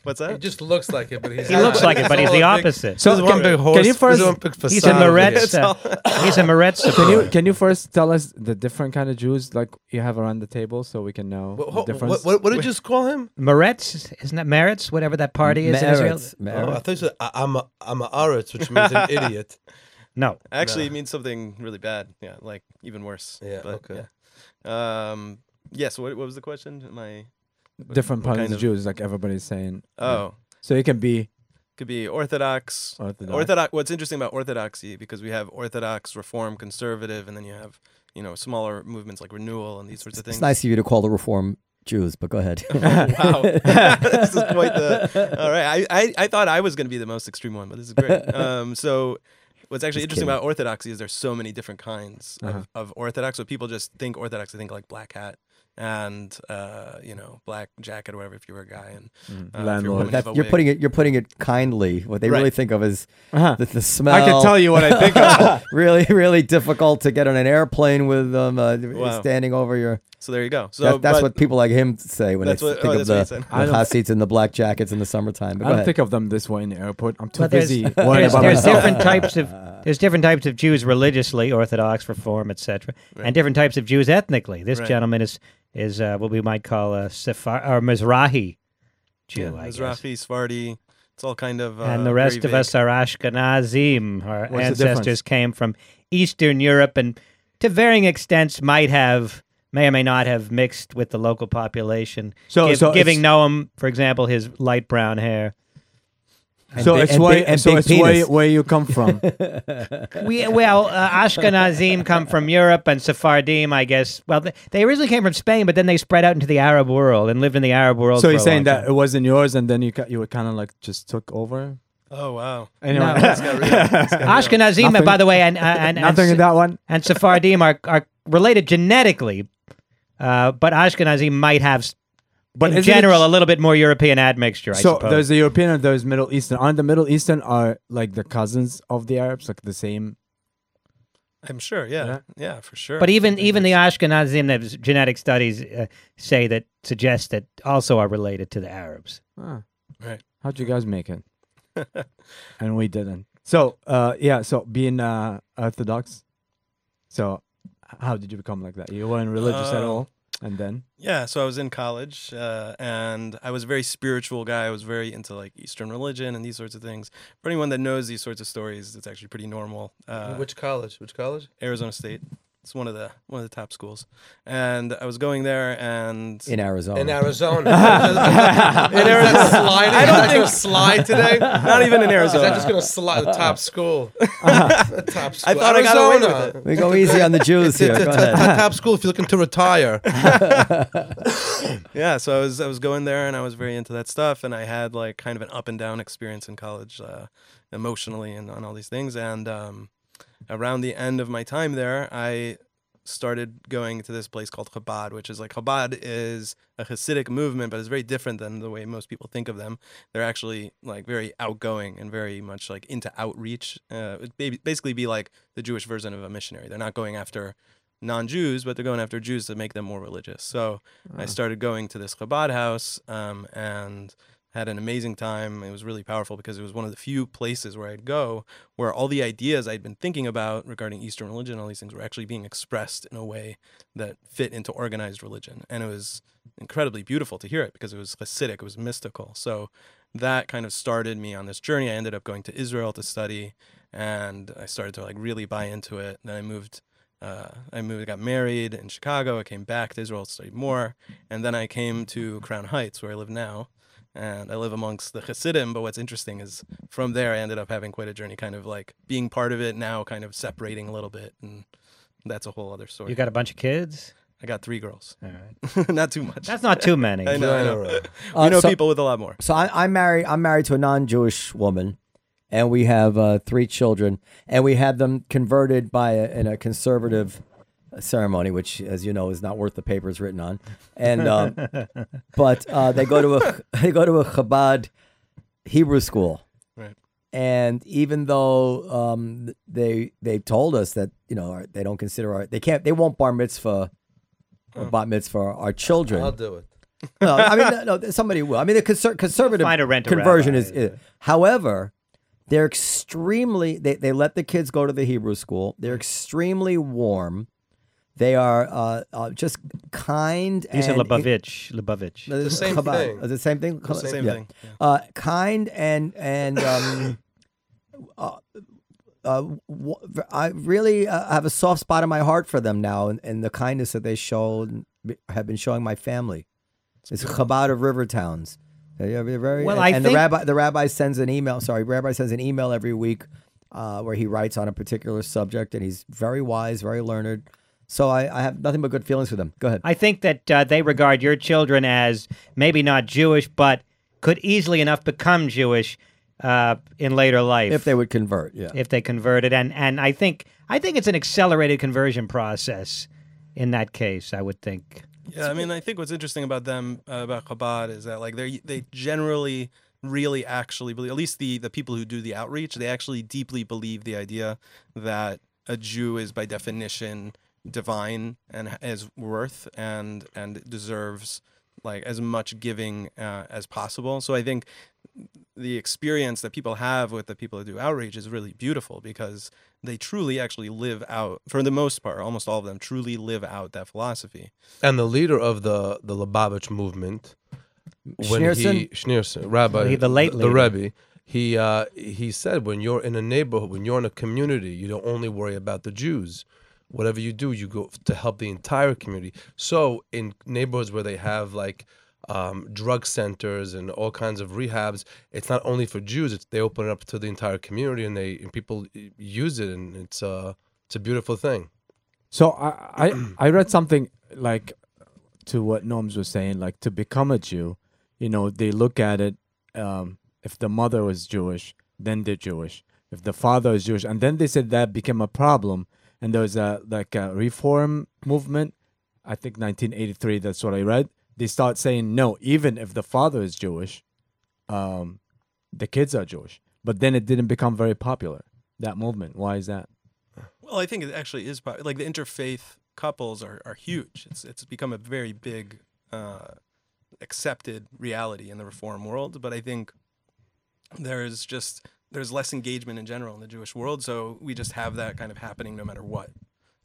S5: What's
S2: He
S5: that?
S2: just looks like it, but he's
S3: he
S2: not.
S3: looks like it, but he's the opposite.
S1: So
S2: This one
S1: can-
S2: big
S1: can you first-
S2: one big
S3: He's a
S2: facade over.
S3: Meretz. uh, he's a Meretz
S1: Can you can you first tell us the different kind of Jews like you have around the table so we can know
S2: What,
S1: the
S2: what,
S1: difference?
S2: what, what, what did you just call him?
S3: Meretz, isn't that Meretz? Whatever that party is in Israel.
S4: Meretz,
S2: Oh, I thought you said I- I'm a I'm a aretz, which means an idiot.
S3: No,
S5: Actually,
S2: No.
S5: it means something really bad. Yeah, like even worse.
S2: Yeah,
S5: But,
S2: okay.
S5: Yeah. Um. Yes. what, what was the question? My
S1: different
S5: what
S1: kinds
S5: kind
S1: of
S5: of-
S1: Jews like everybody's saying.
S5: oh,
S1: So it can be
S5: could be Orthodox.
S1: Orthodox.
S5: Orthodox. What's interesting about Orthodoxy because we have Orthodox, Reform, Conservative, and then you have you know smaller movements like Renewal and these sorts of things.
S4: It's nice of you to call the Reform Jews, but go ahead.
S5: wow, this is quite the. All right, I, I, I thought I was going to be the most extreme one, but this is great. Um, so, what's actually
S4: Just
S5: interesting
S4: kidding.
S5: about Orthodoxy is there's so many different kinds
S1: Uh-huh.
S5: of, of Orthodox. So people just think Orthodox, they think like black hat and uh, you know black jacket or whatever if you were a guy and
S1: Mm,
S5: uh, if you're
S1: landlord.
S5: woman,
S4: That, you're putting it. You're putting it kindly. What they really think of is
S1: Uh-huh.
S4: the, the smell.
S1: I can tell you what I think of.
S4: really, really difficult to get on an airplane with them uh,
S5: Wow.
S4: standing over your.
S5: So there you go. So
S4: that, that's
S5: but-
S4: what people like him say when
S5: That's
S4: they
S5: what-
S4: think
S5: oh,
S4: of
S5: that's what he
S4: the,
S5: said.
S1: I
S4: the
S1: don't-
S4: hot seats and the black jackets in the summertime. But
S1: I
S4: go
S1: don't
S4: ahead.
S1: think of them this way in the airport. I'm too
S3: Well, there's-
S1: busy
S3: there's,
S1: worrying about
S3: there's
S1: myself.
S3: different types of there's different types of Jews religiously, Orthodox, Reform, etc.,
S5: Right.
S3: and different types of Jews ethnically. This
S5: Right.
S3: gentleman is is uh, what we might call a Sephar or Mizrahi Jew,
S5: yeah,
S3: I guess.
S5: Mizrahi, Sephardi. It's all kind of. Uh,
S3: and the rest
S5: very
S3: of us
S5: vague.
S3: are Ashkenazim. Our
S1: What's the
S3: ancestors came from Eastern Europe and to varying extents might have, may or may not have mixed with the local population.
S1: So-
S3: Give-
S1: so
S3: giving Noam, for example, his light brown hair.
S1: So
S4: bi-
S1: it's
S4: and
S1: where
S4: big- and
S1: so
S4: big
S1: it's where,
S4: penis.
S1: where you come from.
S3: We well, uh, Ashkenazim come from Europe, and Sephardim, I guess. Well, they, they originally came from Spain, but then they spread out into the Arab world and lived in the Arab world.
S1: so
S3: for
S1: you're
S3: a
S1: saying
S3: long
S1: that
S3: time.
S1: it wasn't yours, and then you ca- you were kind of like just took over.
S5: Oh wow.
S1: Anyway,
S3: No.
S5: It's got real. It's got real.
S3: Ashkenazim,
S1: Nothing-
S3: by the way, and and, and, and
S1: nothing in that one.
S3: and Sephardim are, are related genetically, uh, but Ashkenazim might have,
S1: But
S3: in general, a little bit more European admixture. I
S1: so
S3: suppose.
S1: there's the European and there's Middle Eastern. Aren't the Middle Eastern are like the cousins of the Arabs, like the same?
S5: I'm sure. Yeah.
S1: Yeah.
S5: Yeah, for sure.
S3: but even even the
S5: it's-
S3: Ashkenazim, there's genetic studies uh, say that suggest that also are related to the Arabs.
S1: Ah,
S5: Right.
S1: How'd you guys make it? and we didn't. So uh, yeah. So being uh, Orthodox. So h- how did you become like that? You weren't religious at
S5: Oh.
S1: all, and then
S5: Yeah, so I was in college, uh, and I was a very spiritual guy. I was very into like Eastern religion and these sorts of things. For anyone that knows these sorts of stories, it's actually pretty normal. Uh,
S2: Which college? Which college?
S5: Arizona State. It's one of the one of the top schools, and I was going there, and
S4: in Arizona.
S2: In Arizona. in Arizona. Sliding?
S5: I don't
S2: that
S5: think-
S2: gonna slide today.
S5: not even in Arizona.
S2: I'm just gonna slide? The top school. The top school.
S5: I thought I got away with
S2: Arizona.
S5: it.
S4: we go easy on the Jews here. Go ahead.
S2: top school if you're looking to retire.
S5: yeah so i was i was going there and i was very into that stuff and i had like kind of an up and down experience in college uh, emotionally and on all these things and um, around the end of my time there i started going to this place called Chabad, which is like Chabad is a Hasidic movement, but it's very different than the way most people think of them. They're actually like very outgoing and very much like into outreach. Uh, it'd basically be like the Jewish version of a missionary. They're not going after non-Jews, but they're going after Jews to make them more religious. So I started going to this Chabad house, um, and had an amazing time. It was really powerful because it was one of the few places where I'd go where all the ideas I'd been thinking about regarding Eastern religion, all these things were actually being expressed in a way that fit into organized religion. And it was incredibly beautiful to hear it because it was Hasidic, it was mystical. So that kind of started me on this journey. I ended up going to Israel to study and I started to like really buy into it. Then I moved uh, I moved, got married in Chicago. I came back to Israel to study more, and then I came to Crown Heights, where I live now, and I live amongst the Hasidim. But what's interesting is from there, I ended up having quite a journey, kind of like being part of it now, kind of separating a little bit, and that's a whole other story.
S3: You got a bunch of kids.
S5: I got three girls,
S3: All right.
S5: not too much.
S3: That's not too many.
S5: I know, I know.
S2: Right.
S5: we
S4: Uh,
S5: know
S4: so-
S5: people with a lot more.
S4: So I, I'm married. I'm married to a non-Jewish woman, and we have uh, three children, and we had them converted by a, in a conservative ceremony, which, as you know, is not worth the paper it's written on. And um, but uh, they go to a they go to a Chabad Hebrew school,
S5: Right.
S4: and even though um, they they told us that you know they don't consider our they can't they won't bar mitzvah or bat mitzvah our children.
S2: I'll do it.
S4: No, I mean, no, no, somebody will. I mean, the conser- conservative
S3: Find a rent
S4: conversion
S3: rabbi.
S4: is, is. However, they're extremely. They, they let the kids go to the Hebrew school. They're extremely warm. They are uh, uh, just kind.
S3: You said
S4: and
S3: Lubavitch. Lubavitch.
S4: the
S2: same thing.
S4: The same thing.
S5: The same
S4: Yeah.
S5: thing. Yeah.
S4: Uh, kind and and um, uh, uh, w- I really uh, have a soft spot in my heart for them now, and, and the kindness that they show have been showing my family. It's Chabad of River Towns. They're very, very-
S3: Well,
S4: and,
S3: I
S4: and
S3: think-
S4: the rabbi the rabbi sends an email. Sorry, rabbi sends an email every week uh, where he writes on a particular subject, and he's very wise, very learned. So I, I have nothing but good feelings for them. Go ahead.
S3: I think that uh, they regard your children as maybe not Jewish, but could easily enough become Jewish uh, in later life
S4: if they would convert, yeah.
S3: if they converted. And and I think I think it's an accelerated conversion process in that case. I would think.
S5: Yeah, I mean, I think what's interesting about them uh, about Chabad is that like they they generally really actually believe, at least the the people who do the outreach, they actually deeply believe the idea that a Jew is by definition divine and has worth and and deserves like as much giving uh, as possible. So I think the experience that people have with the people who do outreach is really beautiful because they truly actually live out for the most part almost all of them truly live out that philosophy
S2: And the leader of the the Lubavitch movement, when he
S4: Schneerson?
S2: Schneerson, Rabbi,
S3: He- the late
S2: the,
S3: leader.
S2: Rebbe, he uh, he said when you're in a neighborhood, when you're in a community, you don't only worry about the Jews. Whatever you do, you go to help the entire community. So in neighborhoods where they have like um, drug centers and all kinds of rehabs, it's not only for Jews. It's they open it up to the entire community and they and people use it, and it's uh it's a beautiful thing.
S1: So I, I I read something like to what Noam's was saying, like to become a Jew, you know, they look at it. Um, if the mother was Jewish, then they're Jewish. If the father is Jewish, and then they said that became a problem, and there was a like a reform movement. I think 1983. That's what I read. They start saying no, even if the father is Jewish, um, the kids are Jewish. But then it didn't become very popular. That movement. Why is that?
S5: well i think it actually is po- like the interfaith couples are, are huge it's it's become a very big uh, accepted reality in the reform world but i think there's just there's less engagement in general in the jewish world so we just have that kind of happening no matter what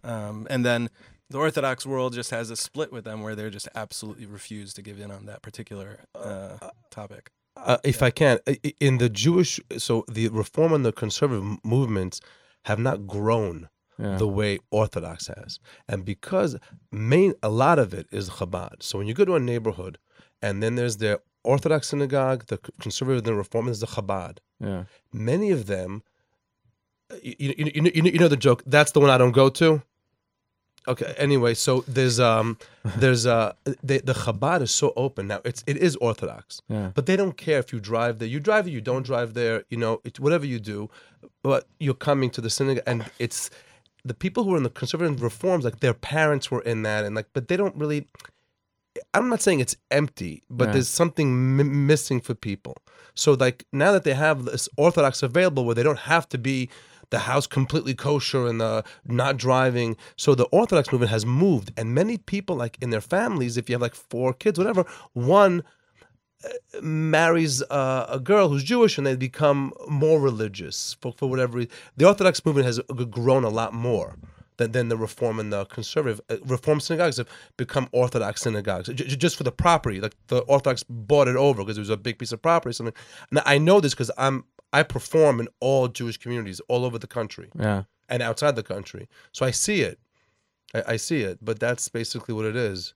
S5: um, and then the orthodox world just has a split with them where they're just absolutely refuse to give in on that particular uh, topic
S2: uh, if I can, i- i- in the Jewish, so the reform and the conservative movements have not grown
S1: Yeah.
S2: the way Orthodox has, and because main a lot of it is Chabad. So when you go to a neighborhood, and then there's the Orthodox synagogue, the conservative, and the reform is the Chabad.
S1: Yeah.
S2: Many of them, you, you, you, you, know, you know the joke. That's the one I don't go to. Okay. Anyway, so there's um there's uh the, the Chabad is so open now. It's it is Orthodox.
S1: Yeah.
S2: But they don't care if you drive there. You drive there, you don't drive there, you know, it, whatever you do. But you're coming to the synagogue, and it's the people who are in the conservative reforms, like their parents were in that, and like, but they don't really. I'm not saying it's empty, but
S1: Yeah.
S2: there's something m- missing for people. So, like, now that they have this Orthodox available where they don't have to be the house completely kosher and the not driving. So the Orthodox movement has moved, and many people, like in their families, if you have like four kids, whatever, one marries uh, a girl who's Jewish and they become more religious for, for whatever reason. The Orthodox movement has grown a lot more than, than the Reform and the Conservative. Uh, Reform synagogues have become Orthodox synagogues j- just for the property. Like the Orthodox bought it over because it was a big piece of property. Something. And I know this because I'm I perform in all Jewish communities all over the country
S1: Yeah.
S2: and outside the country, so I see it. I, I see it, but that's basically what it is.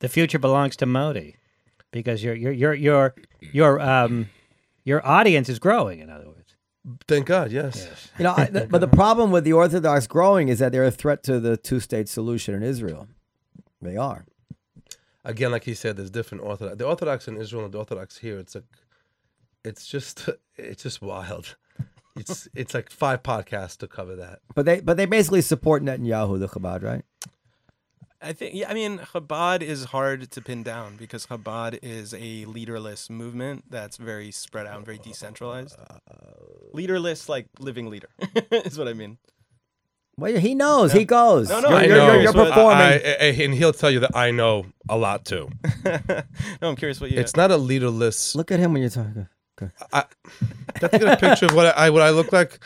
S3: The future belongs to Modi, because your your your your your um your audience is growing. In other words,
S2: Thank God, yes.
S4: You know, I, th- but the problem with the Orthodox growing is that they're a threat to the two-state solution in Israel. They are.
S2: again, like he said, there's different Orthodox. The Orthodox in Israel and the Orthodox here, it's like, it's just, it's just wild. It's it's like five podcasts to cover that.
S4: But they but they basically support Netanyahu, the Chabad, right?
S5: I think, yeah, I mean, Chabad is hard to pin down because Chabad is a leaderless movement that's very spread out and very decentralized. Uh, Leaderless, like living leader, is what I mean.
S4: Well, he knows. He goes.
S5: No, no,
S4: you're,
S5: I
S4: you're,
S5: know.
S4: you're, you're
S5: So
S4: performing.
S2: I- I- and he'll tell you that I know a lot too.
S5: no, I'm curious what you.
S2: It's not a leaderless.
S4: Look at him when you're talking. Okay.
S2: I, got to get a picture of what I what I look like.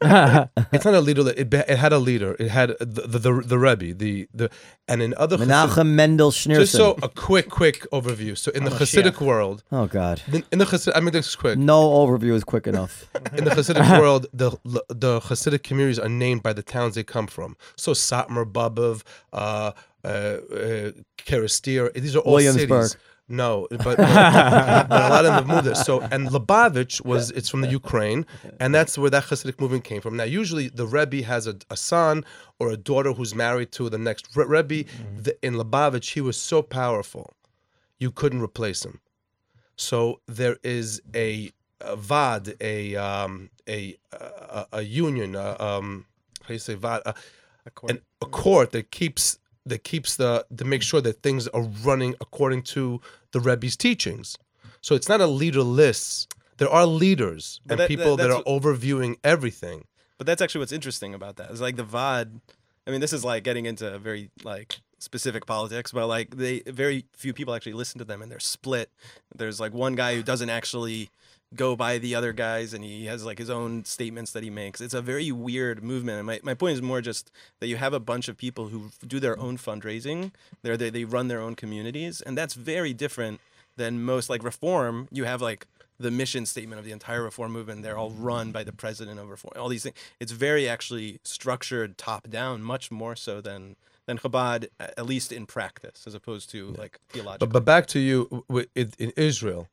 S2: It's not a leader. It, it had a leader. It had the the the, the Rebbe. The the and in other Hasid-
S4: Menachem Mendel Schneerson.
S2: just so a quick quick overview. So in the Hasidic world,
S4: oh God.
S2: in, in the Hasid, I mean this is quick.
S4: No overview is quick enough.
S2: in the Hasidic world, the the Hasidic communities are named by the towns they come from. So Satmar, Bobov, uh, uh, uh, Kerestir, these are all
S4: Williamsburg.
S2: cities. No, but, but, a lot of them moved there. So and Lubavitch was it's from the Ukraine, and that's where that Hasidic movement came from. Now, usually the Rebbe has a, a son or a daughter who's married to the next Re- Rebbe. The, in Lubavitch, he was so powerful, you couldn't replace him. So there is a, a vad, a um, a, a a union, a, um, how do you say vad, a, court an, a court that keeps that keeps the to make sure that things are running according to the Rebbe's teachings. So it's not a leaderless. There are leaders and
S5: that- that-
S2: people that,
S5: that's
S2: are overviewing everything.
S5: But that's actually what's interesting about that. Is like the Vaad. I mean, this is like getting into very like specific politics, but like they very few people actually listen to them, and they're split. There's like one guy who doesn't actually go by the other guys, and he has like his own statements that he makes. It's a very weird movement. And my, my point is more just that you have a bunch of people who do their own fundraising. They're, they they run their own communities, and that's very different than most like reform. You have like the mission statement of the entire reform movement. They're all run by the president of reform. All these things. It's very actually structured top down, much more so than than Chabad, at least in practice, as opposed to like theological.
S2: But but back to you in, in Israel,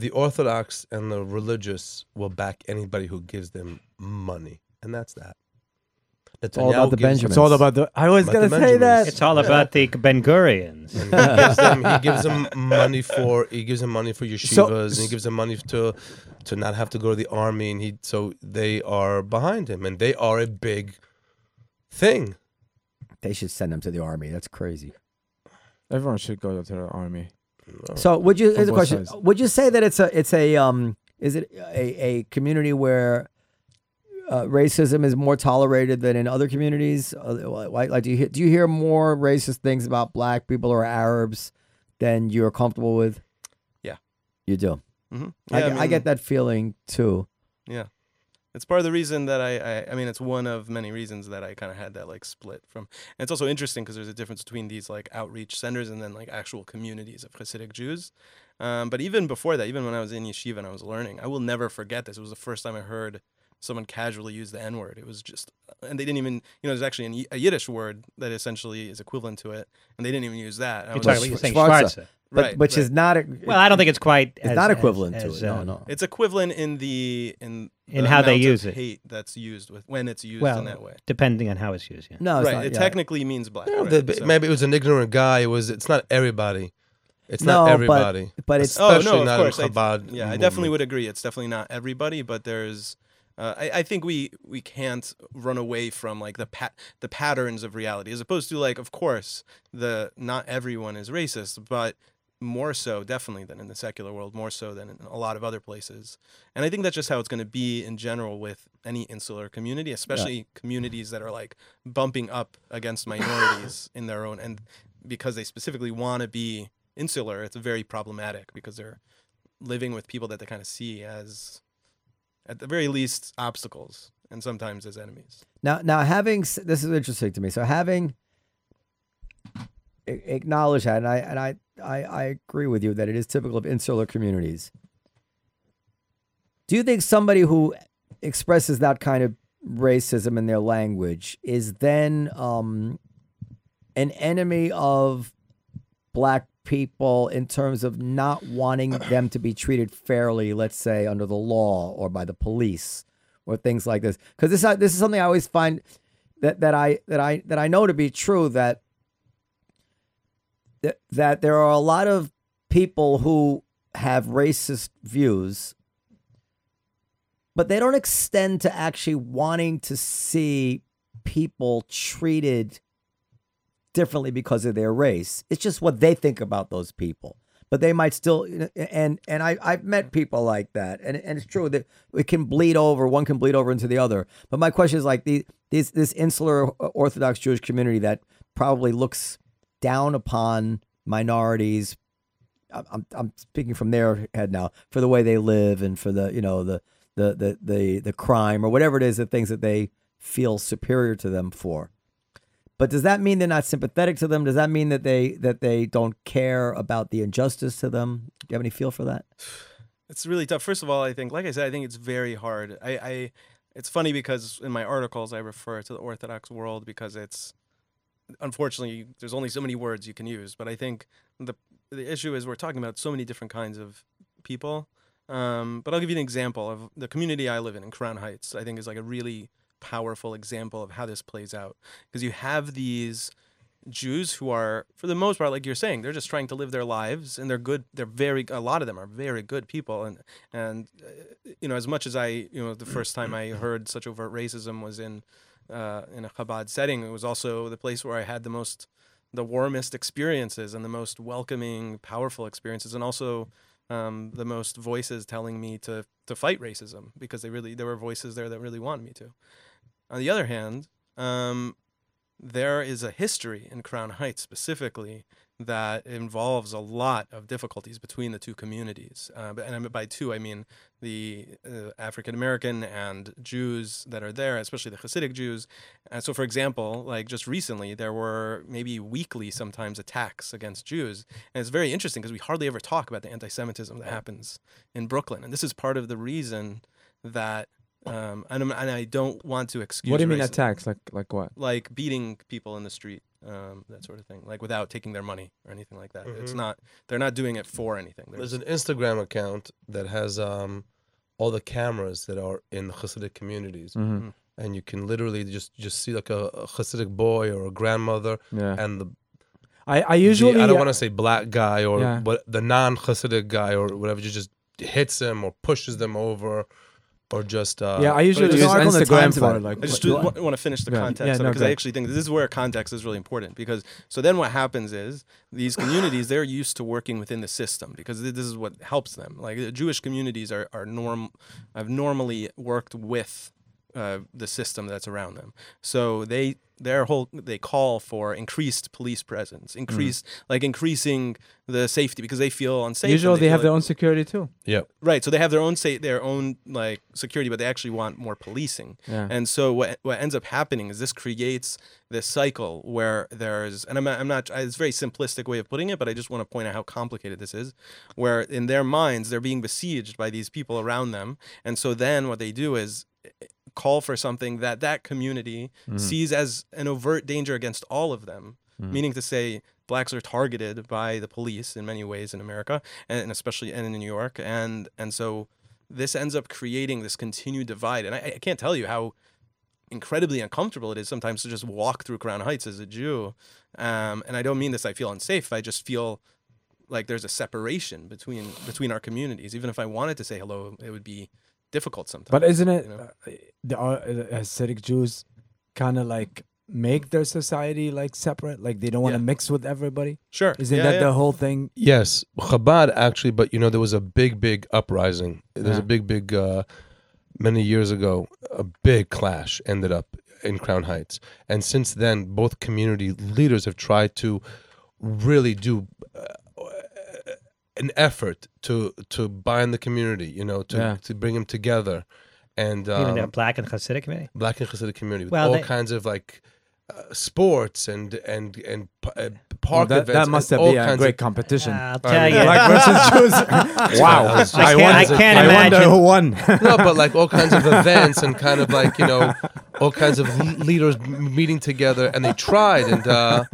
S2: the Orthodox and the religious will back anybody who gives them money, and that's that. It's
S4: all about the Benjamins.
S1: It's all about the. I was gonna say that.
S3: it's all about the Ben Gurions.
S2: He gives them he gives them money for he gives them money for yeshivas and he gives them money to to not have to go to the army and he so they are behind him and they are a big thing.
S4: They should send them to the army. That's crazy.
S1: Everyone should go to the army.
S4: So would you? Here's a question.
S1: sides.
S4: Would you say that it's a it's a um is it a, a community where uh, racism is more tolerated than in other communities? Uh, Like, like do you hear, do you hear more racist things about black people or Arabs than you're comfortable with?
S5: Yeah.
S4: you do.
S5: hmm
S4: I, get- I get that feeling too.
S5: Yeah. It's part of the reason that I, I, I mean, it's one of many reasons that I kind of had that like split from. And it's also interesting because there's a difference between these like outreach centers and then like actual communities of Hasidic Jews. Um, but even before that, even when I was in yeshiva and I was learning, I will never forget this. It was the first time I heard someone casually use the N word. It was just, and they didn't even, you know, there's actually an, a Yiddish word that essentially is equivalent to it, and they didn't even use that. I
S3: You're
S5: was
S3: talking,
S5: like,
S3: you're saying
S4: Schwarza.
S3: Schwarza.
S4: But
S5: right,
S4: which
S5: right.
S4: is not a,
S3: Well, I don't think it's quite.
S4: it's
S3: as-
S4: not equivalent
S3: as,
S4: to it.
S3: uh,
S4: no, no.
S5: It's equivalent in the in
S3: In
S5: the
S3: how they use it.
S5: Hate that's used with when it's used
S3: Well,
S5: in that way.
S3: depending on how it's used. Yeah.
S4: No, it's
S5: right.
S4: not,
S5: it
S4: yeah.
S5: technically means black.
S2: You know,
S5: right?
S2: the-
S5: So-
S2: maybe it was an ignorant guy. It was. It's not everybody. It's
S4: No,
S2: not everybody.
S4: but it's-
S5: oh no, of
S2: not
S5: course.
S2: in
S5: I-
S2: Chabad.
S5: yeah, I definitely would agree. It's definitely not everybody, but there's. Uh, I, I think we we can't run away from like the pat the patterns of reality, as opposed to like, of course, the not everyone is racist, but more so definitely than in the secular world, more so than in a lot of other places. And I think that's just how it's going to be in general with any insular community, especially communities that are like bumping up against minorities in their own and because they specifically want to be insular, it's very problematic because they're living with people that they kind of see as, at the very least, obstacles and sometimes as enemies.
S4: Now, now having this is interesting to me. So having a- acknowledged that, and I and I, I I agree with you that it is typical of insular communities. Do you think somebody who expresses that kind of racism in their language is then um, an enemy of black people in terms of not wanting them to be treated fairly, let's say under the law or by the police or things like this? Because this this is something I always find that that I that I that I know to be true that that, there are a lot of people who have racist views but they don't extend to actually wanting to see people treated differently because of their race. It's just what they think about those people. But they might still and and I I've met people like that, and and it's true that it can bleed over. One can bleed over into the other. But my question is like the this this insular Orthodox Jewish community that probably looks down upon minorities. I'm I'm, speaking from their head now for the way they live and for the you know the the the the the crime or whatever it is, the things that they feel superior to them for. But does that mean they're not sympathetic to them? Does that mean that they that they don't care about the injustice to them? Do you have any feel for that?
S5: It's really tough. First of all, I think, like I said, I think it's very hard. I, I it's funny because in my articles I refer to the Orthodox world because it's unfortunately there's only so many words you can use. But I think the the issue is we're talking about so many different kinds of people. Um, but I'll give you an example of the community I live in in Crown Heights. I think is like a really powerful example of how this plays out because you have these Jews who are, for the most part, like you're saying, they're just trying to live their lives, and they're good. They're very. A lot of them are very good people, and and uh, you know, as much as I, you know, the first time I heard such overt racism was in uh, in a Chabad setting. It was also the place where I had the most, the warmest experiences and the most welcoming, powerful experiences, and also um, the most voices telling me to to fight racism because they really there were voices there that really wanted me to. On the other hand, um, there is a history in Crown Heights specifically that involves a lot of difficulties between the two communities. Uh, but- and by two, I mean the uh, African American and Jews that are there, especially the Hasidic Jews. Uh, so, for example, like just recently, there were maybe weekly sometimes attacks against Jews. And it's very interesting because we hardly ever talk about the anti Semitism that happens in Brooklyn. And this is part of the reason that. Um, and, I'm- and I don't want to excuse.
S1: What do you mean
S5: racism
S1: attacks? Like like what?
S5: like beating people in the street, um, that sort of thing, like without taking their money or anything like that. It's
S2: Mhm.
S5: not. They're not doing it for anything.
S2: There's
S5: There's,
S2: an Instagram account that has um, all the cameras that are in the Hasidic communities,
S1: Mm-hmm.
S2: and you can literally just just see like a, a Hasidic boy or a grandmother,
S1: Yeah.
S2: and the,
S1: I I
S2: the-
S1: usually
S2: I don't want to say black guy or
S1: Yeah.
S2: but the non-Hasidic guy or whatever just hits them or pushes them over, or just uh,
S1: yeah I usually
S4: there's
S1: use
S4: an article in the
S1: Instagram for
S4: it.
S1: like.
S5: I just
S4: Go
S5: want, want to finish the
S1: Yeah.
S5: context
S1: Yeah, no,
S5: because I actually think this is where context is really important. Because so then what happens is these communities they're used to working within the system because this is what helps them. Like the Jewish communities are are norm have normally worked with uh, the system that's around them. So they their whole they call for increased police presence, increased like increasing the safety because they feel unsafe.
S1: Usually they
S5: feel
S1: have
S5: like-
S1: their own security too.
S2: yeah.
S5: right. So they have their own say their own like security, but they actually want more policing.
S1: Yeah.
S5: And so what what ends up happening is this creates this cycle where there's and I'm not, I'm not it's a very simplistic way of putting it, but I just want to point out how complicated this is. Where in their minds they're being besieged by these people around them, and so then what they do is call for something that that community sees as an overt danger against all of them, meaning to say blacks are targeted by the police in many ways in America and especially and in New York and and so this ends up creating this continued divide and I, I can't tell you how incredibly uncomfortable it is sometimes to just walk through Crown Heights as a Jew um, and I don't mean this I feel unsafe I just feel like there's a separation between between our communities. Even if I wanted to say hello it would be difficult sometimes
S1: But isn't it
S5: you know?
S1: uh, the uh, uh, Hasidic Jews kind of like make their society like separate? Like they don't want to
S5: Yeah.
S1: mix with everybody?
S5: sure
S1: Isn't
S5: Yeah,
S1: that
S5: yeah.
S1: the whole thing?
S2: Yes, Chabad actually, but you know there was a big, big uprising. There's
S1: Yeah.
S2: a big, big uh, many years ago. A big clash ended up in Crown Heights, and since then, both community leaders have tried to really do uh, an effort to to bind the community, you know, to
S1: Yeah.
S2: to bring them together, and
S3: Even the
S2: um,
S3: black and Hasidic community.
S2: black and Hasidic community with
S3: Well,
S2: all
S3: they-
S2: kinds of like uh, sports and and and p- uh,
S1: Well,
S2: park
S1: that,
S2: events.
S1: that must have been a great
S2: of,
S1: competition.
S3: I'll tell
S2: mean,
S3: you.
S1: Black versus Jews. wow.
S2: I was-
S3: I can't- I can't
S1: I wonder
S3: imagine.
S1: who won.
S2: no, but like all kinds of events and kind of like you know, all kinds of leaders meeting together, and they tried, and uh,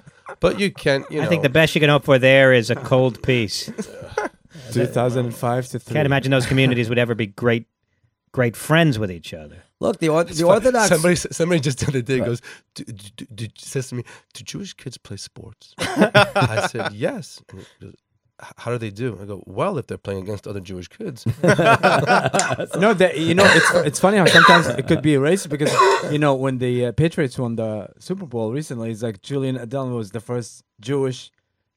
S2: but you can't. You know,
S3: I think the best you can hope for there is a cold peace.
S1: 2005 to 3.
S3: Can't imagine those communities would ever be great, great friends with each other.
S4: Look, the, or- the Orthodox.
S2: Somebody, somebody just the other day goes, do, do, do, says to me, "Do Jewish kids play sports?" I said, "Yes." Goes, "H- How do they do? I go, "Well, if they're playing against other Jewish kids."
S1: No, that you know, it's it's funny how sometimes it could be racist because you know when the uh, Patriots won the Super Bowl recently, it's like Julian Edelman was the first Jewish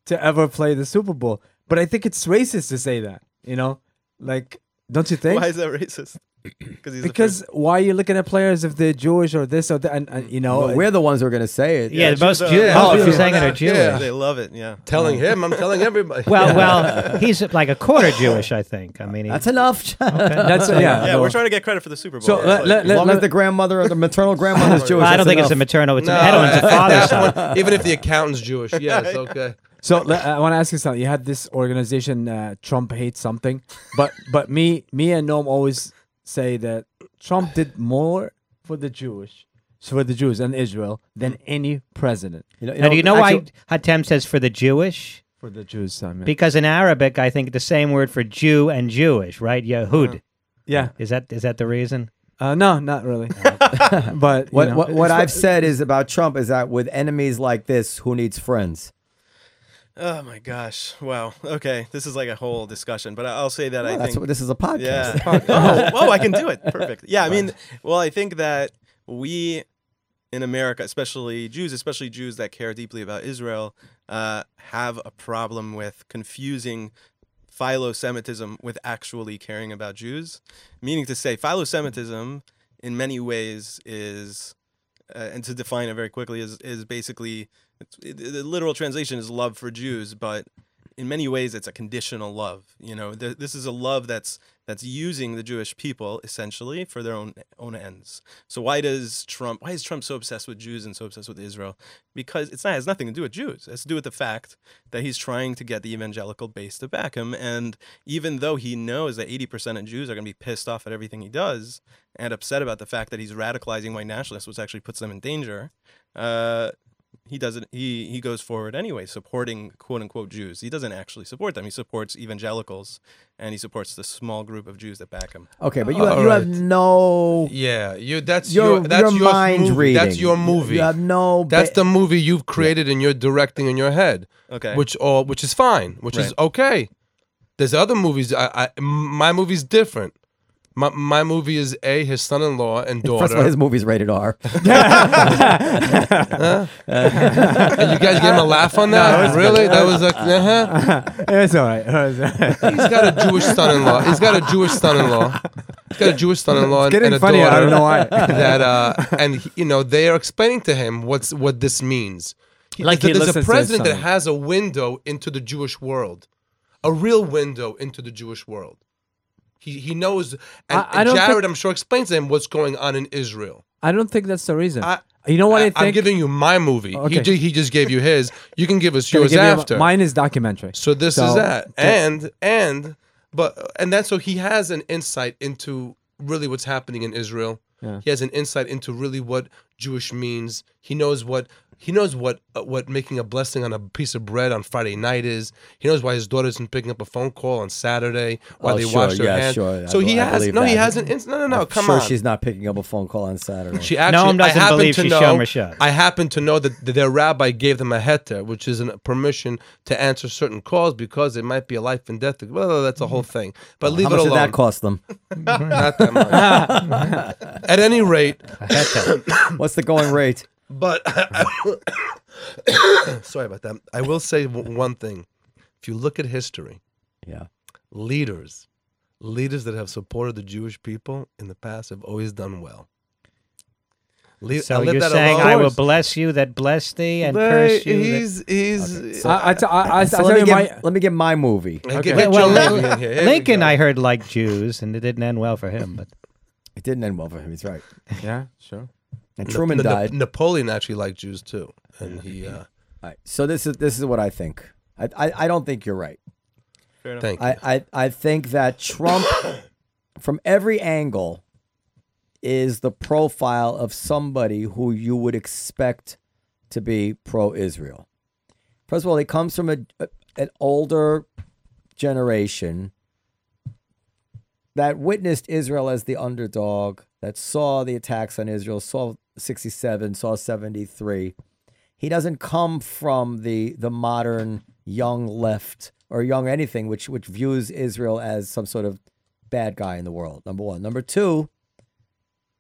S1: to ever play the Super Bowl. But I think it's racist to say that. You know, like don't you think?
S5: Why is that racist? Because he's
S1: because why are you looking at players if they're Jewish or this or that? And, and you know,
S4: Well, we're the ones who are going to say it.
S3: Yeah,
S5: Jews
S3: most
S5: are-
S3: Jews,
S2: Yeah,
S3: most
S2: yeah.
S3: people saying it are
S2: Yeah.
S3: Jewish.
S2: Yeah.
S5: they love it. Yeah.
S2: telling him, I'm telling everybody.
S3: Well, well, he's like a quarter Jewish, I think. I mean, he,
S4: That's enough.
S1: that's yeah.
S5: Yeah,
S1: no.
S5: we're trying to get credit for the Super Bowl.
S1: So let-
S5: like-
S1: let-
S4: as
S1: let-
S4: long
S1: let-
S4: as the grandmother or the maternal grandmother is Jewish.
S3: Well, I don't
S4: that's
S3: think it's a maternal. It's
S2: No,
S3: a Edelman's a
S2: at that
S3: father's son.
S2: even if the accountant's Jewish, yes, okay.
S1: So I want to ask you something. You had this organization, uh, Trump hates something, but but me me and Noam always say that Trump did more for the Jewish, for the Jews and Israel than any president
S4: You know, you
S3: Now, do you know
S4: actually-
S3: why Hatem says for the Jewish?
S1: for the Jews. I mean,
S3: Because in Arabic, I think the same word for Jew and Jewish, right? Yehud.
S1: yeah,
S3: Is that is that the reason?
S1: uh, no, not really. but
S4: What
S1: know,
S4: what, what I've said is about Trump is that with enemies like this, who needs friends?
S5: Oh my gosh! Wow. Okay, this is like a whole discussion, but I'll say that I
S4: That's
S5: think
S4: what this is a podcast.
S5: Yeah. oh, oh, I can do it. Perfect. Yeah, I mean, well, I think that we in America, especially Jews, especially Jews that care deeply about Israel, uh, have a problem with confusing philo-Semitism with actually caring about Jews. Meaning to say, philo-Semitism, in many ways, is uh, and to define it very quickly, is is basically it, the literal translation is love for Jews, but in many ways it's a conditional love. You know, th- this is a love that's that's using the Jewish people essentially for their own own ends. So why does Trump? Why is Trump so obsessed with Jews and so obsessed with Israel? Because it's not it has nothing to do with Jews. It has to do with the fact that he's trying to get the evangelical base to back him. And even though he knows that eighty percent of Jews are going to be pissed off at everything he does and upset about the fact that he's radicalizing white nationalists, which actually puts them in danger. Uh, he doesn't he he goes forward anyway supporting quote unquote Jews. He doesn't actually support them. He supports evangelicals and he supports the small group of Jews that back him.
S4: Okay, but uh, you have, you have no
S2: Yeah, you. That's
S4: your
S2: your. That's
S4: your
S2: your
S4: mind
S2: movie.
S4: reading.
S2: That's your movie.
S4: You have no.
S2: That's the movie you've created and you're directing in your head,
S5: Okay.
S2: which all which is fine, which is okay. There's other movies. I, I my movie's different. My my movie is a his son-in-law and daughter.
S4: First of all, his movie's rated R.
S2: and you guys gave him a laugh on that? really? That was like,
S1: it's all right. It's all right.
S2: He's got a Jewish son-in-law. He's got a Jewish son-in-law. He's got a Jewish son-in-law and, and a
S1: funny, I don't know why.
S2: that uh, and he- you know they are explaining to him what's what this means. He-
S1: Like he
S2: there's a president that has a window into the Jewish world, a real window into the Jewish world. He he knows, and,
S1: I- I don't
S2: Jared,
S1: think-
S2: I'm sure, explains to him what's going on in Israel.
S1: I don't think that's the reason.
S2: I-
S1: you know what I,
S2: I,
S1: think?
S2: am giving you my movie.
S1: Okay.
S2: He, he just gave you his. You can give us yours
S1: give you a-
S2: after.
S1: Mine is documentary.
S2: So this
S1: So-
S2: is that,
S1: so-
S2: and and but and that's so he has an insight into really what's happening in Israel.
S1: Yeah.
S2: He has an insight into really what Jewish means. He knows what he knows what uh, what making a blessing on a piece of bread on Friday night is. He knows why his daughter isn't picking up a phone call on Saturday. Why
S4: Oh,
S2: they
S4: sure,
S2: wash their
S4: yeah,
S2: hands.
S4: sure.
S2: So
S4: I-
S2: he
S4: I
S2: has
S4: believe
S2: no. He
S4: that.
S2: has an ins- no no no.
S4: I'm
S2: come
S4: sure
S2: on.
S4: she's not picking up a phone call on Saturday.
S2: She actually,
S3: Noam
S2: I
S3: doesn't
S2: happen
S3: believe
S2: to
S3: she's
S2: know, I happen to know that th- their rabbi gave them a heter, which is a permission to answer certain calls because it might be a life and death. Well, that's a whole thing. But leave it alone.
S4: How much did that cost them?
S2: Not that much. At any rate,
S4: What's the going rate?
S2: But sorry about that. I will say one thing. If you look at history,
S4: Yeah.
S2: leaders, leaders that have supported the Jewish people in the past have always done well. Leave,
S3: So
S2: I leave
S3: you're
S2: that
S3: saying
S2: alone.
S3: I will bless you that bless thee and
S2: But
S3: curse you. that-
S2: He's he's.
S1: I, I, t- I, I,
S4: So
S1: I
S4: let me
S1: you
S4: give
S1: my.
S4: let me give my movie.
S2: Get-
S1: Okay.
S2: get
S3: well,
S2: Joe
S3: Lin-
S2: Louis in here. Here we
S3: Lincoln. I heard, liked Jews, and it didn't end well for him. But
S4: It didn't end well for him. He's right.
S1: Yeah, sure.
S4: And Truman
S2: Na- Na-
S4: died.
S2: Napoleon actually liked Jews too, and he. Uh,
S4: All right. So this is this is what I think. I I, I don't think you're right.
S5: Fair enough.
S2: thank you.
S4: I, I, I think that Trump, from every angle, is the profile of somebody who you would expect to be pro Israel. First of all, he comes from a, a- an older generation that witnessed Israel as the underdog, that saw the attacks on Israel, saw 67, saw 73. He doesn't come from the the modern young left or young anything which which views Israel as some sort of bad guy in the world. Number 1. Number 2,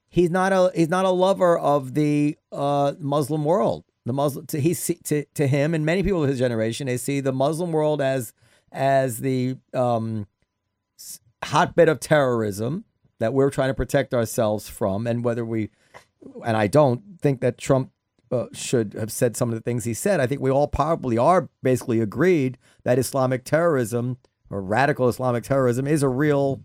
S4: he's not a he's not a lover of the uh, Muslim world. The Muslim to he to to him and many people of his generation they see the Muslim world as as the um, hotbed of terrorism that we're trying to protect ourselves from, and whether we and I don't think that Trump uh, should have said some of the things he said. I think we all probably are basically agreed that Islamic terrorism or radical Islamic terrorism is a real,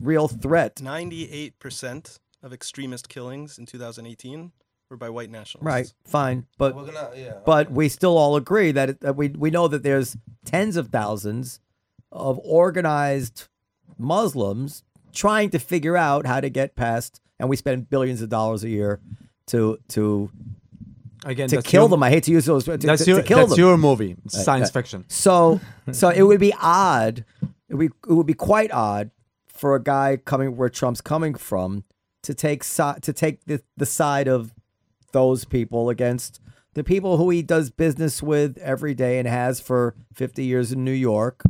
S4: real threat.
S5: 98% of extremist killings in 2018 were by white nationalists.
S4: Right, fine, but
S2: We're gonna, yeah.
S4: but we still all agree that, it, that we we know that there's tens of thousands of organized Muslims trying to figure out how to get past, and we spend billions of dollars a year to to
S1: Again,
S4: to kill
S1: your,
S4: them. I hate to use those to,
S1: That's
S4: to,
S1: your
S4: to kill
S1: that's
S4: them.
S1: your movie. It's
S4: Uh,
S1: science
S4: uh,
S1: fiction.
S4: So, so it would be odd. It would, be, it would be quite odd for a guy coming where Trump's coming from to take to take the, the side of those people against the people who he does business with every day and has for 50 years in New York.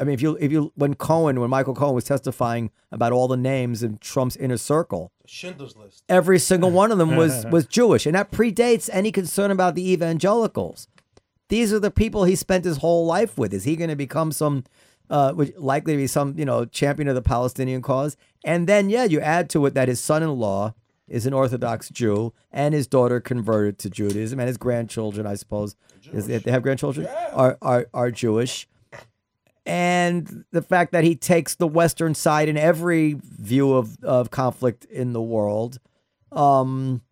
S4: I mean, if you if you when Cohen when Michael Cohen was testifying about all the names in Trump's inner circle,
S2: Schindler's List.
S4: every single one of them was was Jewish, and that predates any concern about the evangelicals. These are the people he spent his whole life with. Is he going to become some, uh, likely to be some, you know, champion of the Palestinian cause? And then, yeah, you add to it that his son-in-law is an Orthodox Jew, and his daughter converted to Judaism, and his grandchildren, I suppose, is they have grandchildren are, are are Jewish and the fact that he takes the Western side in every view of, of conflict in the world. Um,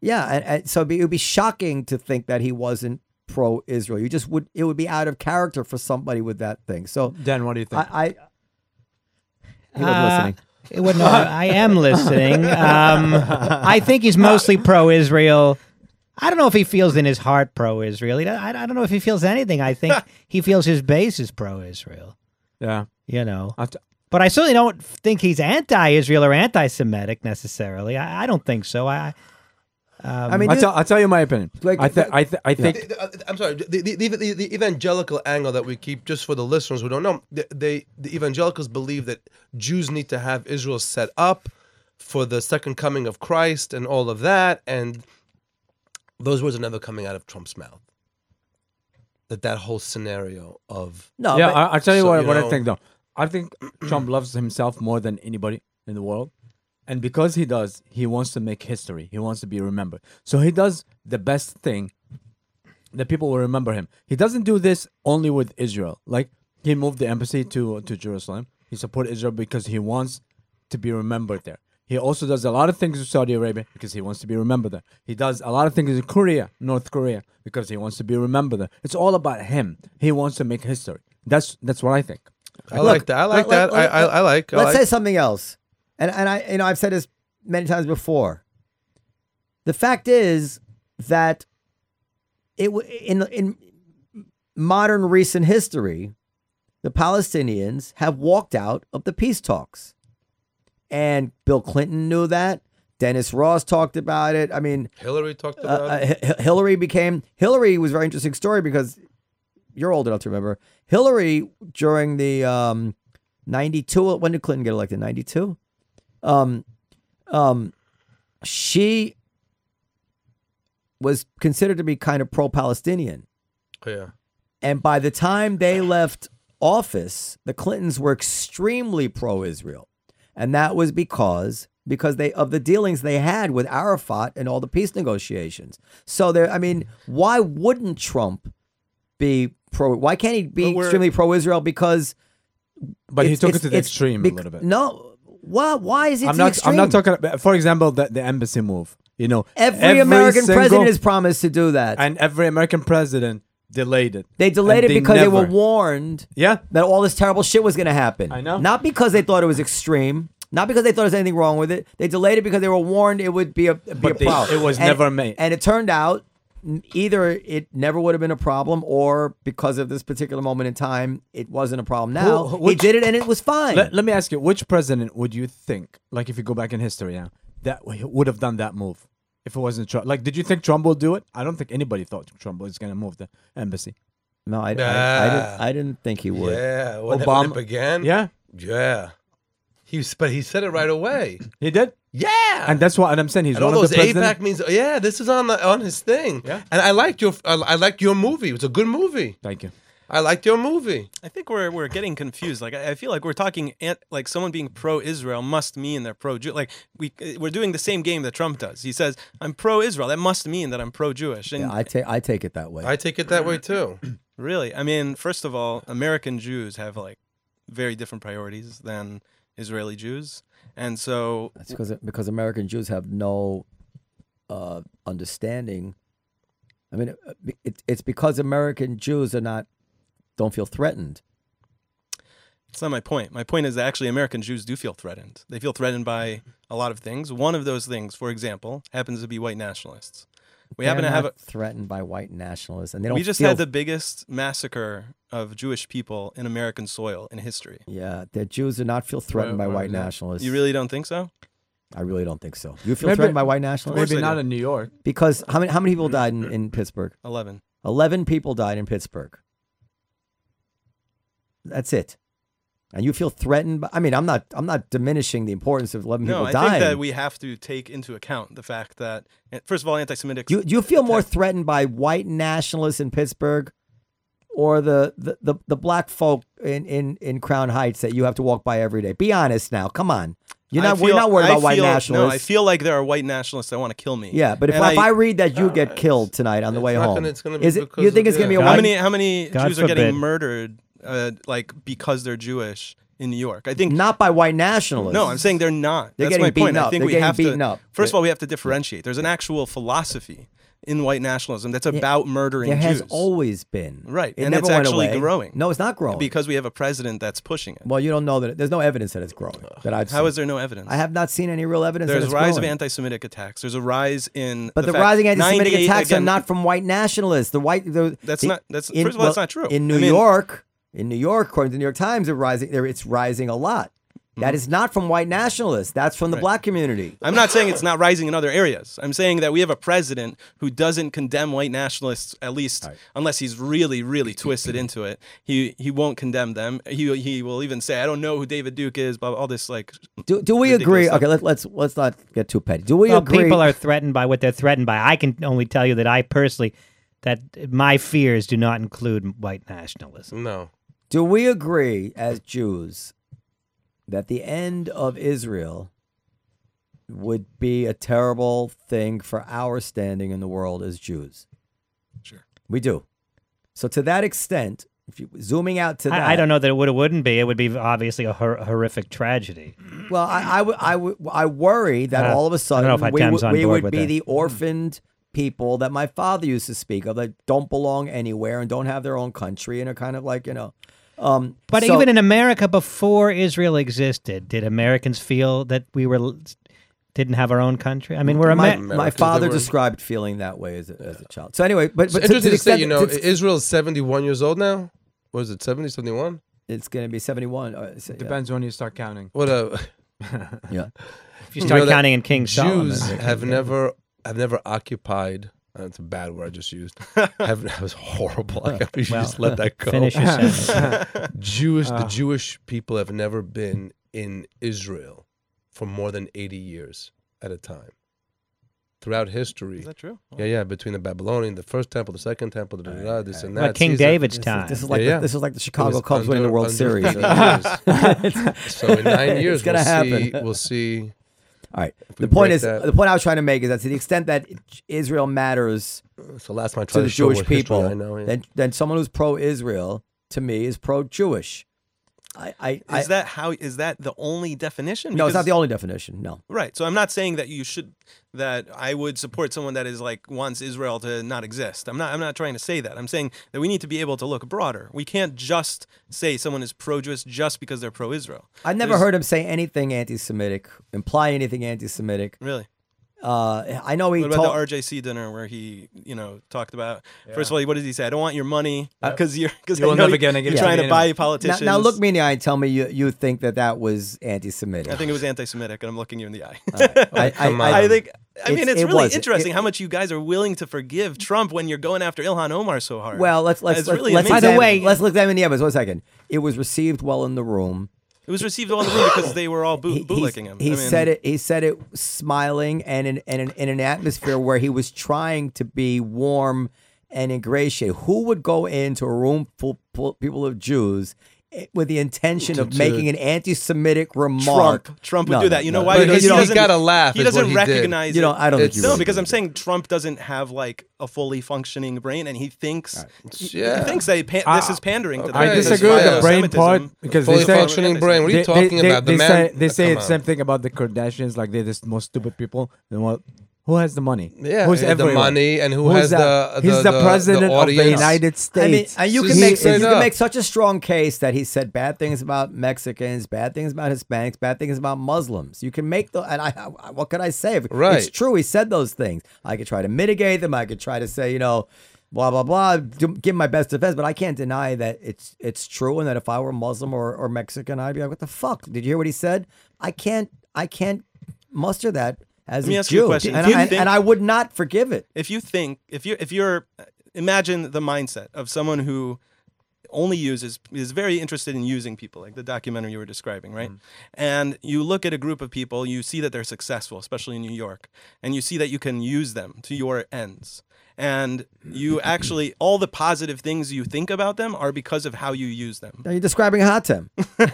S4: yeah, and, and so it'd be, it would be shocking to think that he wasn't pro Israel. You just would it would be out of character for somebody with that thing. So
S1: Dan, what do you think?
S4: I, I he wasn't
S3: Uh,
S4: listening.
S3: it would- no, I am listening. Um, I think he's mostly pro-Israel. I don't know if he feels in his heart pro-Israel. I, I don't know if he feels anything. I think he feels his base is pro-Israel.
S1: yeah.
S3: You know,
S1: I t-
S3: but I certainly don't think he's anti-Israel or anti-Semitic necessarily. I, I don't think so. I, um,
S4: I mean,
S1: I'll,
S4: this-
S1: tell, I'll tell you my opinion.
S4: Like,
S1: I, th- I, th- I think
S2: The- the- uh, I'm sorry. The, the, the, the, the evangelical angle that we keep, just for the listeners who don't know, the, they the evangelicals believe that Jews need to have Israel set up for the second coming of Christ and all of that, and those words are never coming out of Trump's mouth. That that whole scenario of
S4: no,
S1: yeah,
S4: but-
S1: I, I'll tell you
S2: so,
S1: what,
S2: you
S1: what I think though. I think Trump loves himself more than anybody in the world. And because he does, he wants to make history. He wants to be remembered. So he does the best thing that people will remember him. He doesn't do this only with Israel. Like he moved the embassy to to Jerusalem. He supported Israel because he wants to be remembered there. He also does a lot of things in Saudi Arabia because he wants to be remembered there. He does a lot of things in Korea, North Korea, because he wants to be remembered there. It's all about him. He wants to make history. That's that's what I think.
S2: I like that. I like
S4: let-
S2: that.
S4: let-
S2: I, I, I like. I
S4: Let's
S2: like.
S4: say something else. And and I you know I've said this many times before. The fact is that it in in modern recent history, the Palestinians have walked out of the peace talks. And Bill Clinton knew that. Dennis Ross talked about it. I mean,
S2: Hillary talked
S4: uh,
S2: about.
S4: uh,
S2: it.
S4: Hi- Hillary became Hillary was a very interesting story because you're old enough to remember Hillary during the um, 92 when did Clinton get elected 92 um um she was considered to be kind of pro-Palestinian
S2: yeah.
S4: and by the time they left office, the Clintons were extremely pro Israel. And that was because because they of the dealings they had with Arafat and all the peace negotiations. So there, I mean, why wouldn't Trump be pro? Why can't he be extremely pro-Israel? Because
S1: But he took it to the extreme
S4: bec-
S1: a little bit.
S4: No, why? Why is it?
S1: I'm not.
S4: extreme?
S1: I'm not talking. About, for example, the, the embassy move. You know,
S4: Every, American
S1: single-
S4: president has promised to do that.
S1: and every American president delayed it.
S4: they delayed it because they were warned
S1: Yeah,
S4: that all this terrible shit was going to happen.
S1: I know.
S4: Not because they thought it was extreme. Not because they thought there was anything wrong with it. They delayed it because they were warned it would be a be
S1: But
S4: a
S1: they-
S4: problem.
S1: it was
S4: And
S1: never made.
S4: And it turned out either it never would have been a problem, or because of this particular moment in time, it wasn't a problem. Now
S1: who-
S4: he did it, and it was fine.
S1: let, let me ask you: Which president would you think, like, if you go back in history now, that would have done that move if it wasn't Trump? Like, did you think Trump will do it? I don't think anybody thought Trump was going to move the embassy.
S4: no, I, I, I, didn't, I didn't think he would.
S2: Yeah, when,
S1: Obama-
S2: when it began.
S1: Yeah,
S2: yeah. He was, but he said it right away.
S1: he did,
S2: Yeah,
S1: and that's why. And I'm saying he's
S2: and
S1: one
S2: all
S1: of
S2: those
S1: the presidents.
S2: AIPAC means. Yeah, this is on the on his thing.
S1: Yeah.
S2: and I liked your I, I liked your movie. It was a good movie.
S1: Thank you.
S2: I liked your movie.
S5: I think we're we're getting confused. Like I I feel like we're talking ant- like someone being pro-Israel must mean they're pro-Jew. Like we we're doing the same game that Trump does. He says I'm pro-Israel. That must mean that I'm pro-Jewish. And
S4: Yeah, I take I take it that way.
S2: I take it that way too.
S5: really, I mean, first of all, American Jews have like very different priorities than Israeli Jews, and so
S4: That's because because American Jews have no uh, understanding. I mean, uh, it, it's because American Jews are not don't feel threatened.
S5: It's not my point. My point is that actually American Jews do feel threatened. They feel threatened by a lot of things. One of those things, for example, happens to be white nationalists. We happen
S4: They're
S5: to have a,
S4: threatened by white nationalists, and they don't.
S5: we just
S4: feel,
S5: had the biggest massacre of Jewish people in American soil in history.
S4: Yeah, the Jews do not feel threatened by
S1: Why- why
S4: white
S1: not?
S4: nationalists.
S5: You really don't think so?
S4: I really don't think so. You feel
S1: Maybe-
S4: threatened by white nationalists?
S1: Maybe not
S5: do.
S1: in New York.
S4: Because how many how many people died in, in Pittsburgh?
S5: Eleven.
S4: Eleven people died in Pittsburgh. That's it. And you feel threatened by I mean, I'm not I'm not diminishing the importance of eleven
S5: No,
S4: people
S5: I think that we have to take into account the fact that, eh, first of all, anti-Semitic.
S4: You, do you feel more threatened by white nationalists in Pittsburgh or the, the, the, the black folk in, in, in Crown Heights that you have to walk by every day? Be honest now. Come on. You're
S5: I
S4: not, we're not worried
S5: I
S4: about white
S5: feel-
S4: nationalists.
S5: No, I feel like there are white nationalists that want to kill me.
S4: yeah, but if, I, if
S5: I-
S4: I read that you get killed tonight on the way home,
S2: gonna- it's gonna be
S4: is it, you think
S2: of-
S4: it's going to be
S2: yeah.
S4: a
S5: How
S4: white
S5: many how many
S3: God
S5: Jews are getting murdered, uh, like because they're Jewish in New York? I think
S4: Not by white nationalists.
S5: No, I'm saying they're not.
S4: They're
S5: That's
S4: getting
S5: my
S4: beaten
S5: point. I
S4: up.
S5: think
S4: They're
S5: we
S4: getting
S5: have
S4: beaten
S5: to.
S4: up.
S5: First of all, we have to differentiate. There's an actual philosophy in white nationalism that's about murdering
S4: There has
S5: Jews.
S4: always been.
S5: Right,
S4: It
S5: and
S4: never
S5: it's
S4: went
S5: actually
S4: away.
S5: growing.
S4: No, it's not growing.
S5: because we have a president that's pushing it.
S4: well, you don't know that. There's no evidence that it's growing. That I've
S5: How
S4: seen.
S5: is there no evidence?
S4: I have not seen any real evidence that
S5: There's a rise
S4: growing.
S5: of anti-Semitic attacks. There's a rise in.
S4: But the,
S5: fact-
S4: rising anti-Semitic
S5: 98
S4: attacks are not from white nationalists. The white, the,
S5: That's
S4: the-
S5: not- that's- first of all, that's not true.
S4: In New
S5: I mean-
S4: York, in New York, according to the New York Times, they're rising. It's rising a lot.
S5: Mm-hmm.
S4: That is not from white nationalists. That's from the black community.
S5: I'm not saying it's not rising in other areas. I'm saying that we have a president who doesn't condemn white nationalists, at least unless he's really, really twisted into it. He he won't condemn them. He he will even say, "I don't know who David Duke is." Blah, blah, all this like.
S4: Do, do we agree?
S5: stuff.
S4: Okay, let, let's let's not get too petty. Do we
S3: well,
S4: agree?
S3: people are threatened by what they're threatened by. I can only tell you that I personally, that my fears do not include white nationalism.
S2: No.
S4: Do we agree as Jews that the end of Israel would be a terrible thing for our standing in the world as Jews?
S5: Sure.
S4: We do. So to that extent, if you zooming out to that,
S3: I, I don't know that it would or wouldn't be. It would be obviously a hor- horrific tragedy.
S4: Well, I, I, I, worry that
S3: Uh,
S4: all of a sudden
S3: don't know if
S4: we,
S3: Adam's
S4: would- we would be
S3: that.
S4: the orphaned people that my father used to speak of that don't belong anywhere and don't have their own country and are kind of like you know. Um,
S3: But
S4: so-
S3: even in America before Israel existed, did Americans feel that we were didn't have our own country? I mean, we're
S4: my,
S3: Amer-
S4: my father
S2: were-
S4: described feeling that way as a, as a child. So anyway, but,
S2: It's
S4: but to, to
S2: interesting
S4: the
S2: to say,
S4: extent
S2: you know,
S4: it's,
S2: Israel's 71 years old now. What is it, 70, 71?
S4: it's going to be seventy-one. Uh, so- yeah.
S1: Depends when you start counting.
S2: What a.
S4: Yeah.
S3: if you start
S2: know
S3: counting in King Solomon.
S2: Jews have never have never occupied. Uh, That's a bad word I just used. have, that was horrible. I we should
S3: Well,
S2: just let that go.
S3: Finish your sentence.
S2: Jewish, the
S1: Ah.
S2: Jewish people have never been in Israel for more than 80 years at a time. Throughout history.
S5: Is that true?
S2: Yeah, yeah, between the Babylonian, the first temple, the second temple, da, da, da, this and that.
S3: Like King
S2: Caesar-
S3: David's
S4: This,
S3: time.
S4: is, this is like
S2: Yeah,
S4: the, this is like the Chicago Cubs winning the World Series.
S2: So in nine years,
S4: It's gonna
S2: we'll
S4: happen.
S2: see. We'll see.
S4: All right. The point is,
S2: that-
S4: the point I was trying to make is that to the extent that Israel matters
S2: So last time I
S4: to the
S2: to
S4: Jewish
S2: history
S4: people,
S2: I know. yeah.
S4: then then someone who's pro-Israel to me is pro-Jewish. I, I, I
S5: Is that how? Is that the only definition?
S4: no, it's not the only definition. No,
S5: Right. So I'm not saying that you should that I would support someone that is like wants Israel to not exist. I'm not I'm not trying to say that. I'm saying that we need to be able to look broader. We can't just say someone is pro-Jewish just because they're pro-Israel.
S4: I've never
S5: There's-
S4: heard him say anything anti-Semitic, imply anything anti-Semitic.
S5: Really.
S4: Uh, I know he
S5: What about
S4: told.
S5: the RJC dinner where he, you know, talked about first of all, what does he say? I don't want your money because you're because
S1: You're never gonna
S5: you're
S1: give
S5: trying
S1: to
S5: to buy
S1: anyway.
S4: now,
S5: politicians.
S4: now look me in the eye and tell me you, you think that that was anti-Semitic.
S5: I think it was anti-Semitic, and I'm looking you in the eye.
S4: I, I, I-
S5: I think. I mean, it's
S4: it
S5: really
S4: was.
S5: interesting
S4: It-
S5: how much you guys are willing to forgive Trump when you're going after Ilhan Omar so hard.
S4: Well, let's let's
S5: It's
S4: let's,
S5: really
S4: let's
S3: By the
S5: amazing.
S3: way-
S4: let's look them in the evidence. One second. It was received well in the room.
S5: It was received in the room because they were all boo-
S4: He, he-
S5: bootlicking him.
S4: he
S5: I mean,
S4: said it. He said it smiling and in, in, in an atmosphere where he was trying to be warm and ingratiate. Who would go into a room full, full people of Jews Eh, with the intention of
S2: To-
S4: making an anti-Semitic remark?
S5: Trump. Trump would
S4: No,
S5: do that. You know
S4: no.
S5: why?
S2: But
S5: Because
S2: he-
S5: he
S2: he's
S5: doesn't.
S2: gotta laugh
S5: He doesn't
S2: he
S5: recognize.
S4: You know. I don't think
S2: It's-
S4: you
S5: No,
S4: would.
S5: because I'm saying Trump doesn't have like a fully functioning brain, and he thinks
S2: Yeah.
S5: he thinks that pa- this ah, is pandering to
S2: okay.
S5: the
S1: I disagree with the brain part because they
S2: Fully
S1: say
S2: functioning brain. What are you
S1: they,
S2: talking
S1: they,
S2: about?
S1: They,
S2: the
S1: say
S2: man.
S1: they say
S2: come
S1: the
S2: on.
S1: same thing about the Kardashians, like they're the most stupid people. Then what? Who has the money?
S2: Yeah,
S1: who's
S2: the
S1: everywhere?
S2: money and who
S1: Who's
S2: has
S1: that?
S2: the-
S1: He's
S2: the-
S1: the,
S2: the-
S1: president
S2: the
S1: of the
S2: audience.
S1: United
S4: I mean,
S1: States.
S4: uh, you
S2: So
S4: can
S2: he
S4: make
S2: said
S4: you can
S2: up.
S4: make such a strong case that he said bad things about Mexicans, bad things about Hispanics, bad things about Muslims. You can make the and I, I what could I say?
S2: Right.
S4: It's true. He said those things. I could try to mitigate them. I could try to say, you know, blah blah blah. do- Give my best defense, but I can't deny that it's it's true, and that if I were Muslim or, or Mexican, I'd be like, what the fuck? Did you hear what he said? I can't I can't muster that as
S5: Let me
S4: a
S5: ask you a question.
S4: and, I,
S5: think-
S4: and I would not forgive it.
S5: if you think if you if you're imagine the mindset of someone who only uses is very interested in using people like the documentary you were describing right mm-hmm. and you look at a group of people you see that they're successful especially in new york and you see that you can use them to your ends and you actually all the positive things you think about them are because of how you use them
S4: Are you describing Hatem?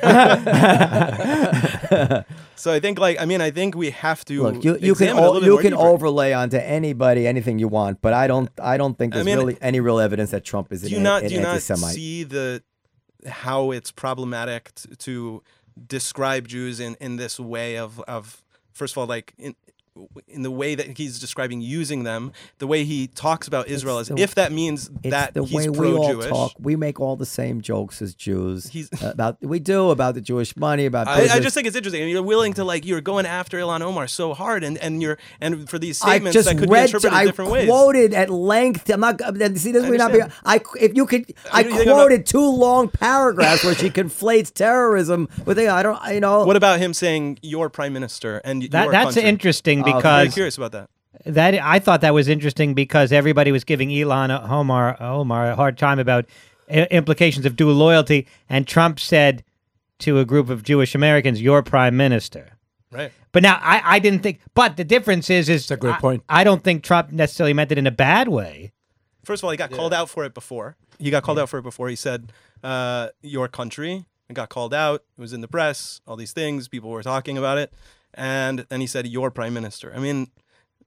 S5: so i think like i mean i think we have to
S4: Look, you, you can
S5: examine a
S4: o-
S5: little bit
S4: you can
S5: deeper.
S4: overlay onto anybody anything you want, but I don't I don't think
S5: I
S4: there's
S5: mean,
S4: really any real evidence that Trump is
S5: do
S4: an,
S5: you not
S4: an
S5: do you not
S4: anti-Semite.
S5: see the how it's problematic t- to describe Jews in, in this way of of first of all like in in the way that he's describing using them, the way he talks about Israel as
S4: the-
S5: if that means
S4: it's
S5: that
S4: the
S5: he's
S4: way we all
S5: pro-Jewish.
S4: talk. We make all the same jokes as Jews
S5: He's-
S4: about we do about the Jewish money about.
S5: I, I just think it's interesting. You're willing to like you're going after Ilhan Omar so hard, and and you're and for these
S4: I
S5: statements
S4: just
S5: that could be
S4: read.
S5: interpreted
S4: I
S5: different ways.
S4: quoted at length. I'm not. See, this may not be. I if you could. I
S5: do you about-
S4: quoted two long paragraphs where she conflates terrorism with. I don't. You know.
S5: What about him saying your prime minister and
S3: That,
S5: your
S3: that's
S5: country?
S3: interesting
S4: Oh, very
S5: I'm very curious about that.
S3: that I thought that was interesting because everybody was giving Ilhan Omar Omar a hard time about i- implications of dual loyalty, and Trump said to a group of Jewish Americans, "Your prime minister."
S5: Right.
S3: But now I, I didn't think. But the difference is, is
S1: a great
S3: I-
S1: point.
S3: I don't think Trump necessarily meant it in a bad way.
S5: First of all, he got called out for it before. He got called out for it before. He said, uh, "Your country." It got called out. It was in the press. All these things. People were talking about it, and then he said, "Your prime minister." I mean,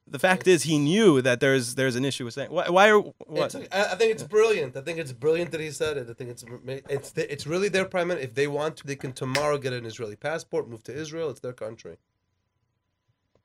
S5: the fact is, he knew that there's there's an issue with saying. Why, why are what?
S2: It's, I I think it's brilliant. I think it's brilliant that he said it. I think it's it's it's really their prime minister. If they want to, they can tomorrow get an Israeli passport, move to Israel. It's their country.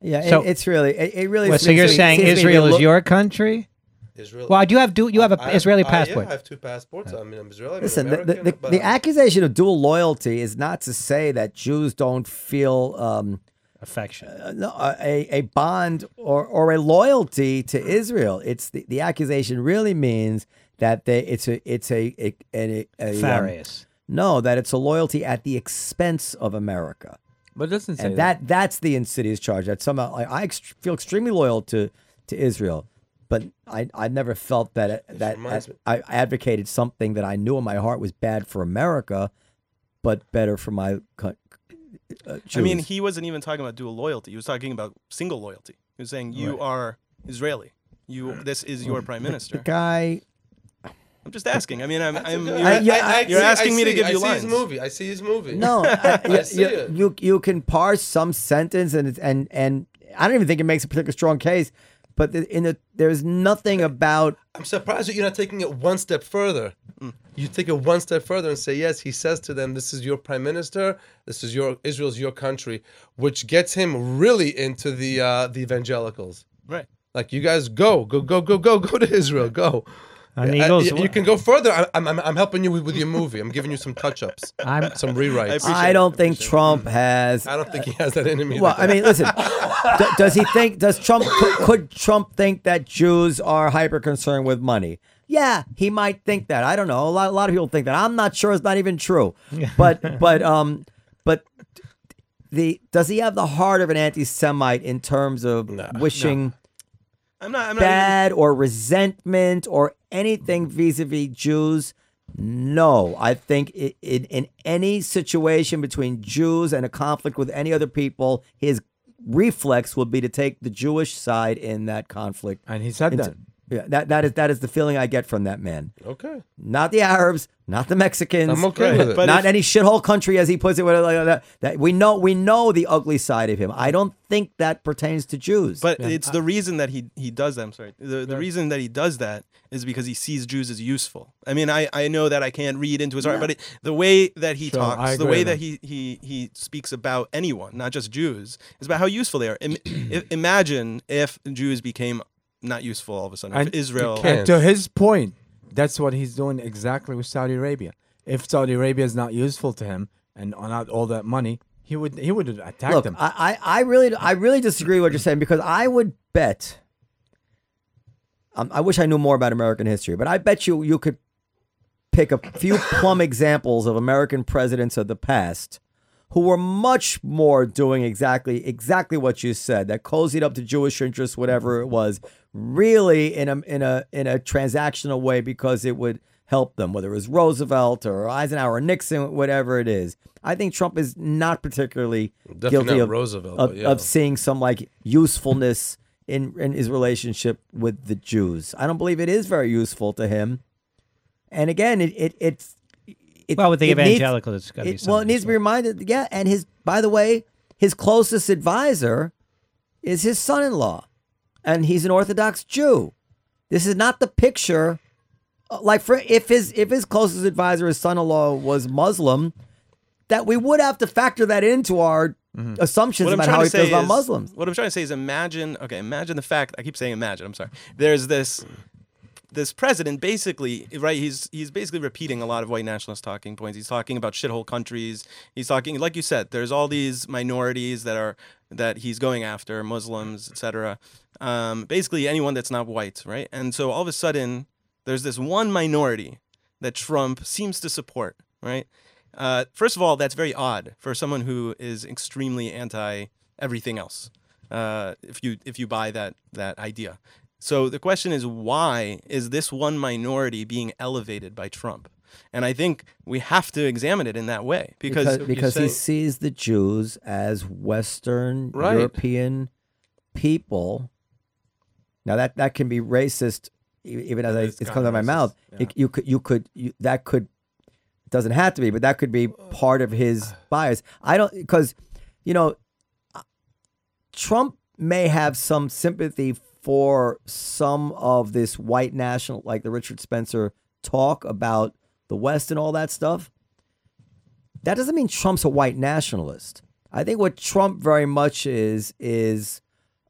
S4: Yeah.
S3: So-
S4: it, it's really. It, it really.
S3: Well, so you're
S4: me-
S3: saying
S4: seems to me
S3: Israel is
S4: look-
S3: your country?
S2: Israel.
S3: Well, do you have do you have an
S2: I
S3: Israeli
S2: I-
S3: passport?
S2: yeah, I have two passports. I mean, I'm Israeli. I'm
S4: Listen, the, the, the, the accusation of dual loyalty is not to say that Jews don't feel um,
S3: Affection.
S4: uh, no, a, a bond or, or a loyalty to Israel. It's the, the accusation really means that they it's a it's a, a, a, a, um, no that it's a loyalty at the expense of America.
S1: But it doesn't say
S4: and that that's the insidious charge that somehow I, I ex- feel extremely loyal to to Israel, but I I never felt that that,
S2: reminds
S4: that
S2: me-
S4: I advocated something that I knew in my heart was bad for America, but better for my co- uh,
S5: I mean, he wasn't even talking about dual loyalty. He was talking about single loyalty. He was saying you are Israeli. You this is your prime minister.
S4: the
S5: minister.
S4: guy.
S5: I'm just asking. I mean, I'm, I'm you're,
S4: I- yeah, I-
S5: you're
S2: see-
S5: asking
S2: I
S5: me to
S2: see-
S5: give
S2: I
S5: you
S2: see
S5: lines.
S2: his movie. I see his movie.
S4: No, I,
S2: I
S4: you,
S2: see
S4: you,
S2: it.
S4: you you can parse some sentence and it's, and and I don't even think it makes a particularly strong case. But in the there's nothing about
S2: I'm surprised that you're not taking it one step further. You take it one step further and say, yes, he says to them, this is your prime minister, this is your Israel's your country, which gets him really into the uh, the evangelicals.
S5: Right.
S2: Like you guys go, go, go, go, go, go to Israel, go.
S3: And he
S2: Uh,
S3: goes,
S2: you, you can go further. I- I'm, I'm, I'm helping you with, with your movie. I'm giving you some touch ups,
S3: I'm-
S2: some rewrites.
S5: appreciate
S4: I don't
S5: I
S4: think
S5: appreciate it.
S4: Trump has.
S2: I don't think he has that in him.
S4: Well, I mean, listen. d- does he think? Does Trump could, could Trump think that Jews are hyper concerned with money? Yeah, he might think that. I don't know. A lot, a lot of people think that. I'm not sure. It's not even true. But, but, um, but the does he have the heart of an anti-Semite in terms of wishing
S5: I'm not. I'm not. Even,
S4: bad or resentment or anything vis-a-vis Jews? No, I think i in in any situation between Jews and a conflict with any other people, his reflex would be to take the Jewish side in that conflict.
S1: And he said
S4: Into-
S1: that.
S4: Yeah, that that is that is the feeling I get from that man.
S2: okay.
S4: Not the Arabs, not the Mexicans.
S2: I'm okay with it.
S5: But
S4: not
S5: if-
S4: any shithole country, as he puts it. whatever, Like that, that we know, we know the ugly side of him. I don't think that pertains to Jews.
S5: But it's the reason that he he does that. I'm sorry. The the reason that he does that is because he sees Jews as useful. I mean, I, I know that I can't read into his heart, but it, the way that he
S1: Sure,
S5: talks, the way that he, he he speaks about anyone, not just Jews, is about how useful they are. Im- i- imagine if Jews became not useful all of a sudden. If
S1: And-
S5: Israel,
S2: can't.
S1: And to his point, that's what he's doing exactly with Saudi Arabia. If Saudi Arabia is not useful to him and not all that money, he would he would have attacked
S4: Look,
S1: them.
S4: I, I, I really, I really disagree with what you're saying because I would bet. Um, I wish I knew more about American history, but I bet you you could pick a few plum examples of American presidents of the past who were much more doing exactly exactly what you said that cozied up to Jewish interests, whatever it was, really in a in a in a transactional way because it would help them, whether it was Roosevelt or Eisenhower or Nixon, whatever it is. I think Trump is not particularly
S2: Definitely
S4: guilty
S2: not
S4: of
S2: Roosevelt,
S4: of,
S2: yeah.
S4: of seeing some like usefulness in in his relationship with the Jews. I don't believe it is very useful to him. And again, it it it's it,
S3: well, with the
S4: it needs-
S3: it's got to be
S4: it- well, it needs to be reminded. Yeah, and his by the way, his closest advisor is his son-in-law, and he's an Orthodox Jew. This is not the picture. uh, Like for if his if his closest advisor, his son-in-law, was Muslim, that we would have to factor that into our assumptions
S5: what
S4: about how he feels about Muslims.
S5: What I'm trying to say is imagine. Okay, imagine the fact. I keep saying imagine. I'm sorry. There's this this president basically right he's he's basically repeating a lot of white nationalist talking points. He's talking about shithole countries. He's talking like you said there's all these minorities that are that he's going after muslims etc um, basically anyone that's not white right? And so all of a sudden there's this one minority that trump seems to support right? Uh, first of all that's very odd for someone who is extremely anti everything else uh, if you if you buy that that idea so the question is, why is this one minority being elevated by Trump? And I think we have to examine it in that way because,
S4: because, because he sees the Jews as Western
S2: Right.
S4: European people. Now that that can be racist, even as I,
S1: It's
S4: it's coming out of my mouth.
S1: yeah.
S4: It- you could you could you, that could doesn't have to be, but that could be part of his bias. I don't because you know Trump may have some sympathy for some of this white national, like the Richard Spencer talk about the West and all that stuff. That doesn't mean Trump's a white nationalist. I think what Trump very much is is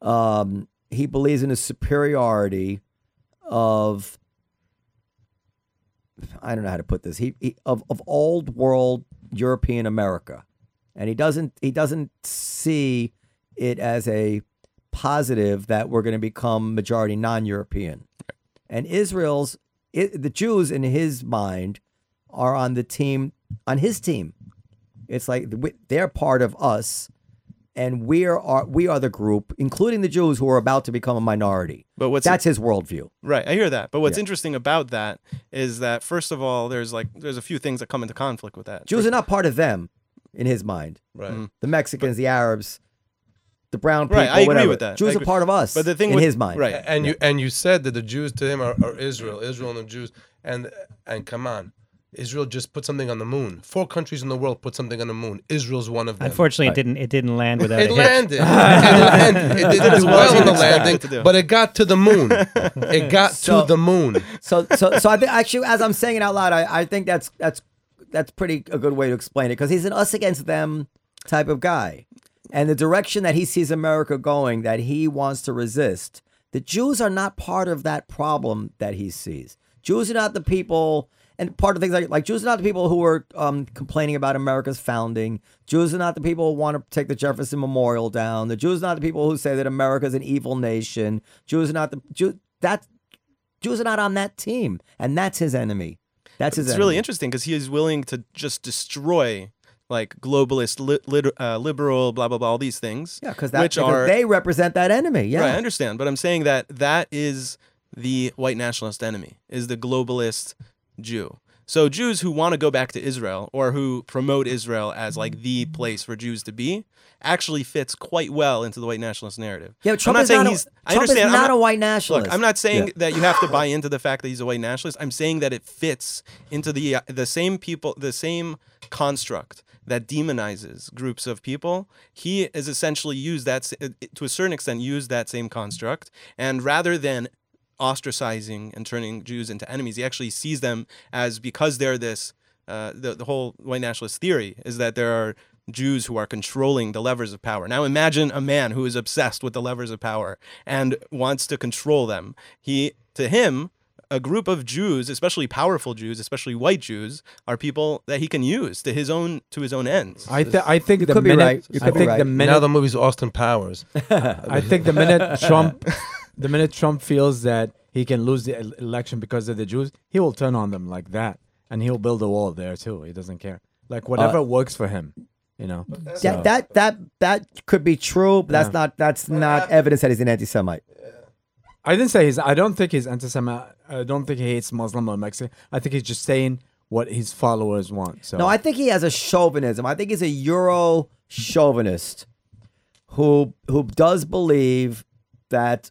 S4: um, he believes in the superiority of I don't know how to put this. He, he of of old world European America, and he doesn't he doesn't see it as a positive that we're going to become majority non-European. And Israel's it, the Jews in his mind are on the team on his team. It's like they're part of us, and we are we are the group, including the Jews who are about to become a minority.
S5: but what's
S4: That's his worldview.
S5: right? I hear that. But what's
S4: Yeah.
S5: interesting about that is that first of all, there's like there's a few things that come into conflict with that.
S4: Jews are not part of them, in his mind.
S2: Right.
S5: Mhm.
S4: The Mexicans, the Arabs, the brown people.
S5: Right, I agree
S4: whatever.
S5: with that.
S4: Jews are part of us.
S5: But the thing
S4: in
S5: with-
S4: his mind,
S5: right.
S2: and you and you said that the Jews to him are, are Israel, Israel and the Jews, and and come on, Israel just put something on the moon. Four countries in the world put something on the moon. Israel's one of them.
S3: Unfortunately, it didn't. It didn't land without
S2: it
S3: a hit.
S2: landed. it landed. It did
S5: as well
S2: well on the landing,
S5: it to do.
S2: but it got to the moon. It got
S4: So-
S2: to the moon.
S4: So so so I think actually as I'm saying it out loud, I, I think that's that's that's pretty a good way to explain it because he's an us against them type of guy. And the direction that he sees America going that he wants to resist, the Jews are not part of that problem that he sees. Jews are not the people and part of things like like Jews are not the people who are um, complaining about America's founding. Jews are not the people who want to take the Jefferson Memorial down. The Jews are not the people who say that America is an evil nation. Jews are not the Jew that Jews are not on that team, and that's his enemy. That's his.
S5: It's
S4: enemy.
S5: really interesting because he is willing to just destroy like globalist, li- lit- uh, liberal, blah blah blah, all these things.
S4: Yeah, because that
S5: which are
S4: they represent that enemy. Yeah,
S5: right. I understand, but I'm saying that that is the white nationalist enemy, is the globalist Jew. So Jews who want to go back to Israel or who promote Israel as like the place for Jews to be actually fits quite well into the white nationalist narrative.
S4: Yeah, but
S5: I'm
S4: Trump
S5: not
S4: is
S5: saying
S4: not a-
S5: he's. I
S4: Trump is
S5: understand. I'm
S4: not a white nationalist.
S5: Look, I'm not saying
S4: Yeah.
S5: that you have to buy into the fact that he's a white nationalist. I'm saying that it fits into the uh, the same people, the same construct that demonizes groups of people. He is essentially used that uh, to a certain extent used that same construct, and rather than ostracizing and turning Jews into enemies, he actually sees them as because they're this. Uh, the the whole white nationalist theory is that there are Jews who are controlling the levers of power. Now imagine a man who is obsessed with the levers of power and wants to control them. He to him a group of Jews, especially powerful Jews, especially white Jews, are people that he can use to his own to his own ends.
S1: I, th- I think the
S4: could be
S1: minute
S4: right.
S1: I think
S4: right.
S1: the
S2: now
S1: minute
S2: the movie's Austin Powers.
S1: I think the minute Trump, the minute Trump feels that he can lose the election because of the Jews, he will turn on them like that, and he'll build a wall there too. He doesn't care, like whatever works for him, you know. So-
S4: That, that that that could be true, but that's
S1: Yeah.
S4: not that's not evidence that he's an anti-Semite.
S1: I didn't say he's. I don't think he's anti-Semite. I don't think he hates Muslim or Mexican. I think he's just saying what his followers want. So
S4: No, I think he has a chauvinism. I think he's a Euro chauvinist who who does believe that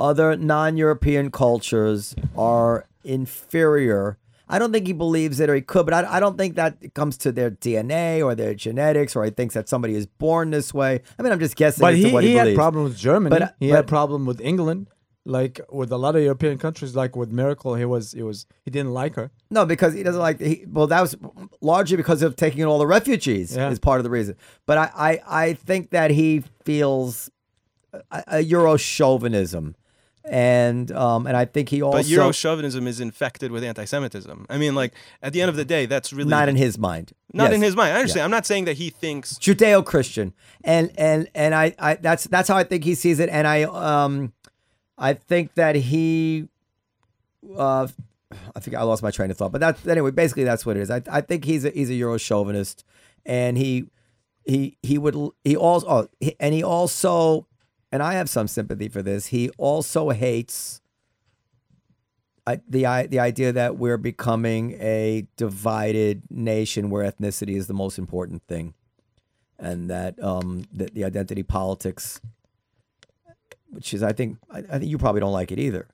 S4: other non-European cultures are inferior. I don't think he believes it or he could, but I, I don't think that comes to their DNA or their genetics or he thinks that somebody is born this way. I mean, I'm just guessing
S1: but
S4: as to
S1: he,
S4: he,
S1: he had
S4: believes.
S1: problem with Germany.
S4: But,
S1: he
S4: but-
S1: had problem with England, like with a lot of European countries. Like with Merkel, he was. He was. He didn't like her.
S4: No, because he doesn't like. He, well, that was largely because of taking in all the refugees
S1: Yeah.
S4: is part of the reason. But I, I, I think that he feels a, a Euro chauvinism, and um, and I think he also
S5: but Euro chauvinism is infected with anti-Semitism. I mean, like at the end of the day, that's really
S4: not in his mind.
S5: not
S4: Yes.
S5: in his mind. I understand. I'm not saying that he thinks
S4: Judeo-Christian, and and and I, I that's that's how I think he sees it, and I um, I think that he, uh, I think I lost my train of thought, but that's anyway. Basically, that's what it is. I I think he's a he's a Euro chauvinist, and he he he would he also oh, and he also and I have some sympathy for this. He also hates. The the idea that we're becoming a divided nation where ethnicity is the most important thing, and that um the, the identity politics, which is I think I, I think you probably don't like it either.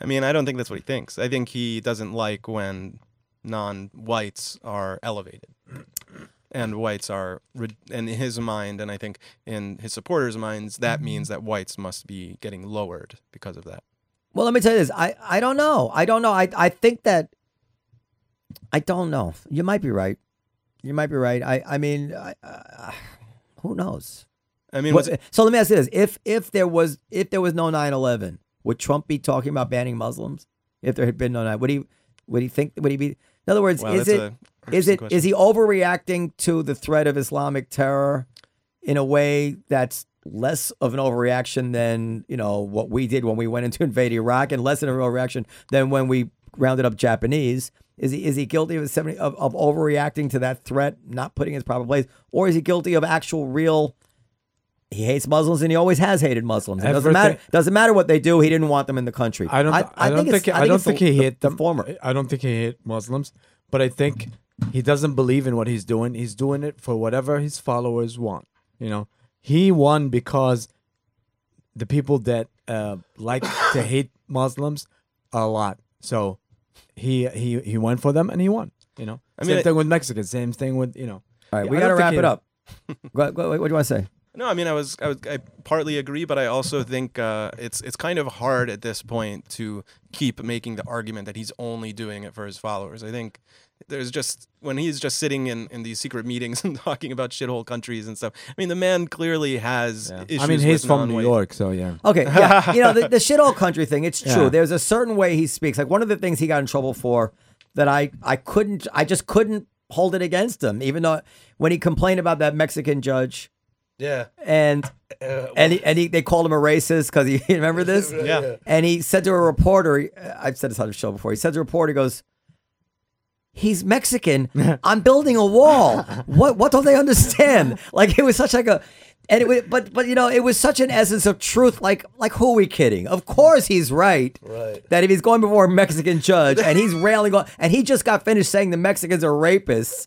S5: I mean, I don't think that's what he thinks. I think he doesn't like when non-whites are elevated, and whites are, re- in his mind, and I think in his supporters' minds, that means that whites must be getting lowered because of that.
S4: Well, let me tell you this. I, I don't know. I don't know. I, I think that I don't know. You might be right. You might be right. I I mean, I, uh, who knows?
S5: I mean,
S4: What- so let me ask you this: if if there was if there was no 9-11, would Trump be talking about banning Muslims? If there had been no 9, would he would he think would he be? In other words,
S5: Wow,
S4: is it
S5: a
S4: is it
S5: question.
S4: is he overreacting to the threat of Islamic terror in a way that's less of an overreaction than you know what we did when we went into invade Iraq, and less of an overreaction than when we rounded up Japanese? Is he is he guilty of seventy of, of overreacting to that threat, not putting his proper place, or is he guilty of actual real? He hates Muslims, and he always has hated Muslims. It doesn't matter. Doesn't matter what they do. He didn't want them in the country.
S1: I don't. I, don't
S4: it's-
S1: think. I, don't
S4: it's
S1: think
S4: the-
S1: he
S4: the-
S1: hit
S4: the
S1: them.
S4: former.
S1: I don't think he hit Muslims, but I think he doesn't believe in what he's doing. He's doing it for whatever his followers want. You know, he won because the people that uh, like to hate Muslims a lot. So he he he went for them and he won. You know,
S5: I
S1: same
S5: mean, I-
S1: thing with Mexico. Same thing with you know.
S4: All right, we
S1: I
S4: got to wrap it up. Go- go- what do you want to say?
S5: No, I mean I was I was I partly agree, but I also think uh, it's it's kind of hard at this point to keep making the argument that he's only doing it for his followers. I think there's just when he's just sitting in, in these secret meetings and talking about shithole countries and stuff. I mean, the man clearly has issues.
S1: I mean, he's
S5: with
S1: from New
S5: non-white-
S1: York, so yeah.
S4: Okay, yeah, you know the, the shit all country thing. It's true.
S1: Yeah.
S4: There's a certain way he speaks. Like one of the things he got in trouble for that I I couldn't I just couldn't hold it against him, even though when he complained about that Mexican judge
S2: Yeah.
S4: and uh, and he, and he, they called him a racist because he remember this.
S5: Yeah.
S4: And he said to a reporter, I've said this on the show before. He said to a reporter, he goes, "He's Mexican. I'm building a wall. What what don't they understand? Like it was such like a." And it was, but but you know it was such an essence of truth. Like like who are we kidding? Of course he's right.
S2: Right.
S4: That if he's going before a Mexican judge and he's railing on, and he just got finished saying the Mexicans are rapists.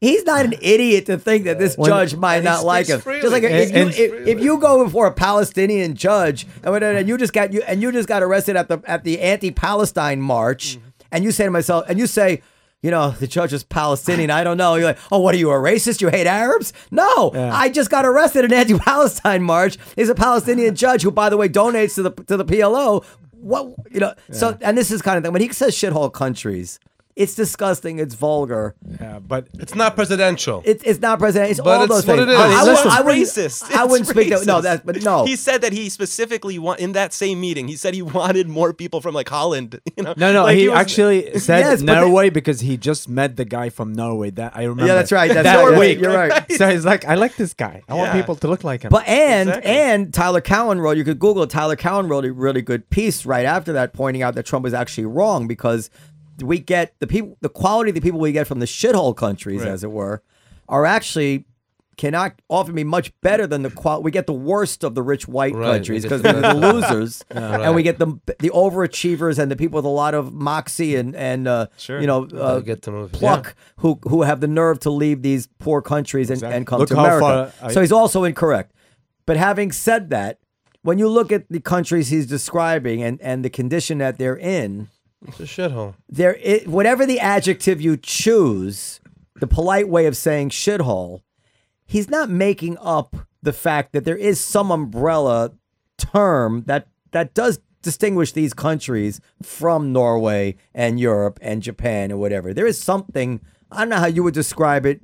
S4: He's not an idiot to think that this judge might not like him.
S2: speaks
S4: Just like
S2: freely.
S4: if you, if, if you go before a Palestinian judge and, and you just got you and you just got arrested at the at the anti-Palestine march,
S2: Mm-hmm.
S4: and you say to myself, and you say, you know, the judge is Palestinian. I don't know. You're like, oh, what are you, a racist? You hate Arabs? No, I just got arrested in an anti-Palestine march. He's a Palestinian judge who, by the way, donates to the to the PLO. What you know? So, and this is kind of thing when he says shithole countries. It's disgusting. It's vulgar.
S1: Yeah, but
S2: It's not presidential.
S4: It, it's not president. It's
S2: But
S4: all
S2: it's
S4: those
S2: what
S4: things.
S2: it is.
S4: I, I,
S1: Listen.
S4: wouldn't- I wouldn't,
S5: racist.
S4: I wouldn't speak that. No,
S5: racist.
S4: that. But no.
S5: He said that he specifically want in that same meeting. He said he wanted more people from like Holland. You know,
S1: no, no.
S5: Like,
S1: he,
S5: was-
S1: actually said
S4: Yes, but the-
S1: Norway because he just met the guy from Norway. That I remember.
S4: yeah, that's right. That's
S1: that
S4: right.
S1: week.
S4: You're right.
S1: So he's like, I like this guy. I want people to look like him.
S4: But and
S5: Exactly.
S4: and Tyler Cowen wrote. You could Google. Tyler Cowen wrote a really good piece right after that, pointing out that Trump was actually wrong because we get the people, the quality of the people we get from the shithole countries, as it were, are actually cannot often be much better than the qual. We get the worst of the rich white
S2: Right,
S4: countries because they're the losers, and
S2: Right.
S4: we get the the overachievers and the people with a lot of moxie and and uh,
S5: Sure.
S4: you know uh,
S2: They'll get to move.
S4: pluck who who have the nerve to leave these poor countries and,
S1: Exactly.
S4: and come
S1: Look
S4: to America.
S1: I-
S4: so he's also incorrect. But having said that, when you look at the countries he's describing and, and the condition that they're in,
S2: It's a shithole.
S4: there i whatever the adjective you choose, the polite way of saying shithole, he's not making up the fact that there is some umbrella term that that does distinguish these countries from Norway and Europe and Japan or whatever. There is something. I don't know how you would describe it.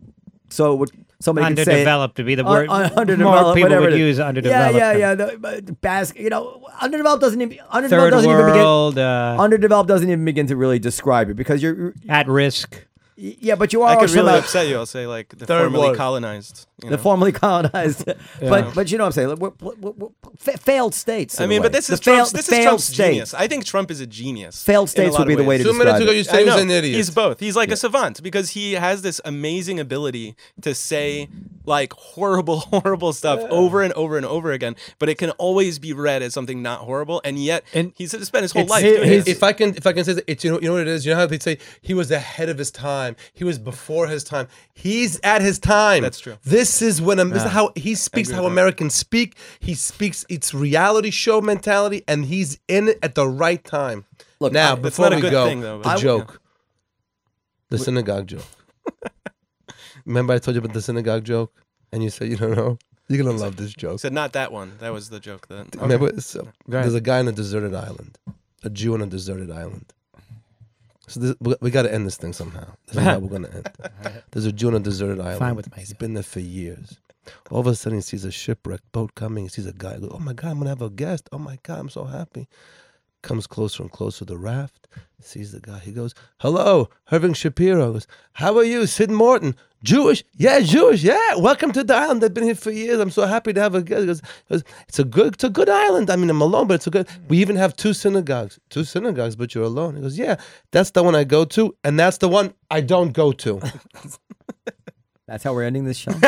S4: So would somebody could say
S3: Underdeveloped would be the word.
S4: un-
S3: more
S4: underdeveloped,
S3: people
S4: whatever
S3: would use underdeveloped.
S4: Yeah, yeah, yeah. The, uh, Basque, you know, underdeveloped doesn't even underdeveloped
S3: Third
S4: doesn't even begin.
S3: uh,
S4: Underdeveloped doesn't even begin to really describe it because you're-
S3: at risk.
S4: Yeah, but you are
S5: I could really upset you. I'll say like the
S2: Third
S5: formerly
S2: world.
S5: colonized. you
S4: the
S5: know?
S4: formerly colonized, but but you know what I'm saying? Like, we're, we're, we're, fa- failed states.
S5: I mean, but this
S4: The
S5: is Trump's,
S4: failed-
S5: this is
S4: failed
S5: Trump's
S4: states.
S5: genius. I think Trump is a genius.
S4: Failed states
S5: lot
S4: would be the way
S5: ways.
S4: to
S2: Two minutes ago,
S4: it.
S2: you said he was an idiot.
S5: He's both. He's like a savant because he has this amazing ability to say like horrible, horrible stuff over and over and over again, but it can always be read as something not horrible, and yet
S1: And
S5: he's spent his whole life
S1: hi-
S5: doing
S1: his-
S2: if I can, if I can say that, it's you know, you know what it is. You know how they say he was ahead of his time. He was before his time. He's at his time.
S5: That's true.
S2: This is when um, this is how he speaks. How
S5: with that.
S2: Americans speak. He speaks. It's reality show mentality, and he's in it at the right time.
S4: Look,
S2: now
S4: I-
S2: before we go,
S5: thing, though,
S2: the
S5: but-
S2: joke, the synagogue joke. Remember, I told you about the synagogue joke, and you said you don't know. You're gonna love this joke.
S5: Said not that one. That was the joke. That
S2: Remember, so,
S1: Go
S2: there's a guy on a deserted island, a Jew on a deserted island. So this, we, we got to end this thing somehow. This is how we're gonna end. There's a Jew on a deserted island.
S3: Fine with me.
S2: He's been there for years. All of a sudden, he sees a shipwrecked boat coming. He sees a guy. Goes, oh my God, I'm gonna have a guest. Oh my God, I'm so happy. Comes closer and closer to the raft. Sees the guy. He goes, "Hello, Irving Shapiro." Goes, "How are you, Sid Morton? Jewish? Yeah, Jewish. Yeah. Welcome to the island. I've been here for years. I'm so happy to have a guest." Goes, goes, "It's a good, it's a good island. I mean, I'm alone, but it's a good. We even have two synagogues. Two synagogues, but you're alone." He goes, "Yeah, that's the one I go to, and that's the one I don't go to."
S4: That's how we're ending this show. good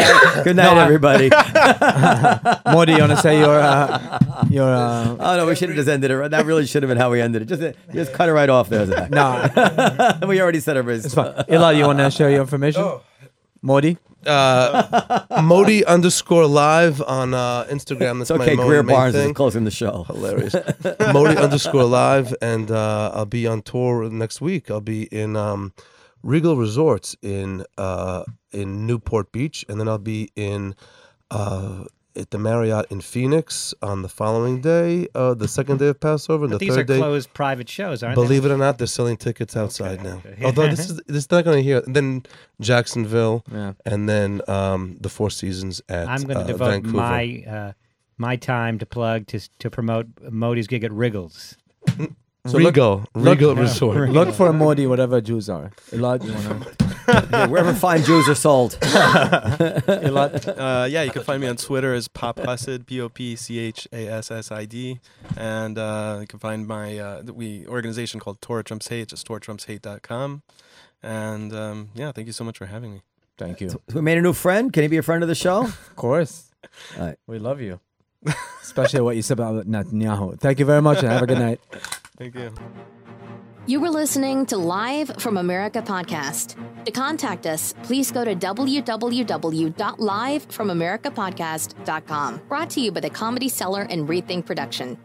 S4: night, good night everybody.
S1: Modi, you want to say your uh, your uh,
S4: Oh no, we should have just ended it. right- That really should have been how we ended it. Just just cut it right off there. Zach.
S1: no?
S4: we already said our
S1: It's fine. Ila, you want to share your information? Modi.
S2: Uh, Modi underscore live on uh, Instagram. That's
S4: It's okay.
S2: my
S4: Greer
S2: main
S4: Barnes
S2: thing.
S4: is closing the show.
S2: Hilarious. Modi underscore live, and uh, I'll be on tour next week. I'll be in um, Regal Resorts in uh, in Newport Beach, and then I'll be in uh, at the Marriott in Phoenix on the following day, uh, the second day of Passover, and
S3: But
S2: the
S3: these are
S2: day.
S3: closed private shows, aren't they?
S2: Believe it or not, they're selling tickets outside now. Although this is this is not going to hear. Then Jacksonville,
S1: Yeah.
S2: and then um, the Four Seasons at
S3: they? I'm going to
S2: uh,
S3: devote
S2: Vancouver.
S3: my uh, my time to plug to to promote Modi's gig at Wriggles.
S1: So look-
S2: Regal
S1: look-
S2: Regal
S3: Yeah.
S2: Resort.
S1: Look for Modi, whatever Jews are. Elad, you wanna?
S4: Yeah, wherever fine Jews are sold.
S1: Elad,
S5: Uh, yeah, you can find me on Twitter as Pop Chassid, P O P C H A S S I D, and uh, you can find my uh, we organization called Torah Trumps Hate, just TorahTrumpsHate.com. And um, yeah, thank you so much for having me.
S1: thank you.
S4: We made a new friend. Can he be a friend of the show?
S1: Of course.
S4: All right.
S1: We love you. Especially what you said about Netanyahu. Thank you very much and have a good night.
S5: Thank you.
S6: You were listening to Live from America podcast. To contact us, please go to www.livefromamericapodcast.com. Brought to you by the Comedy Cellar and Rethink Production.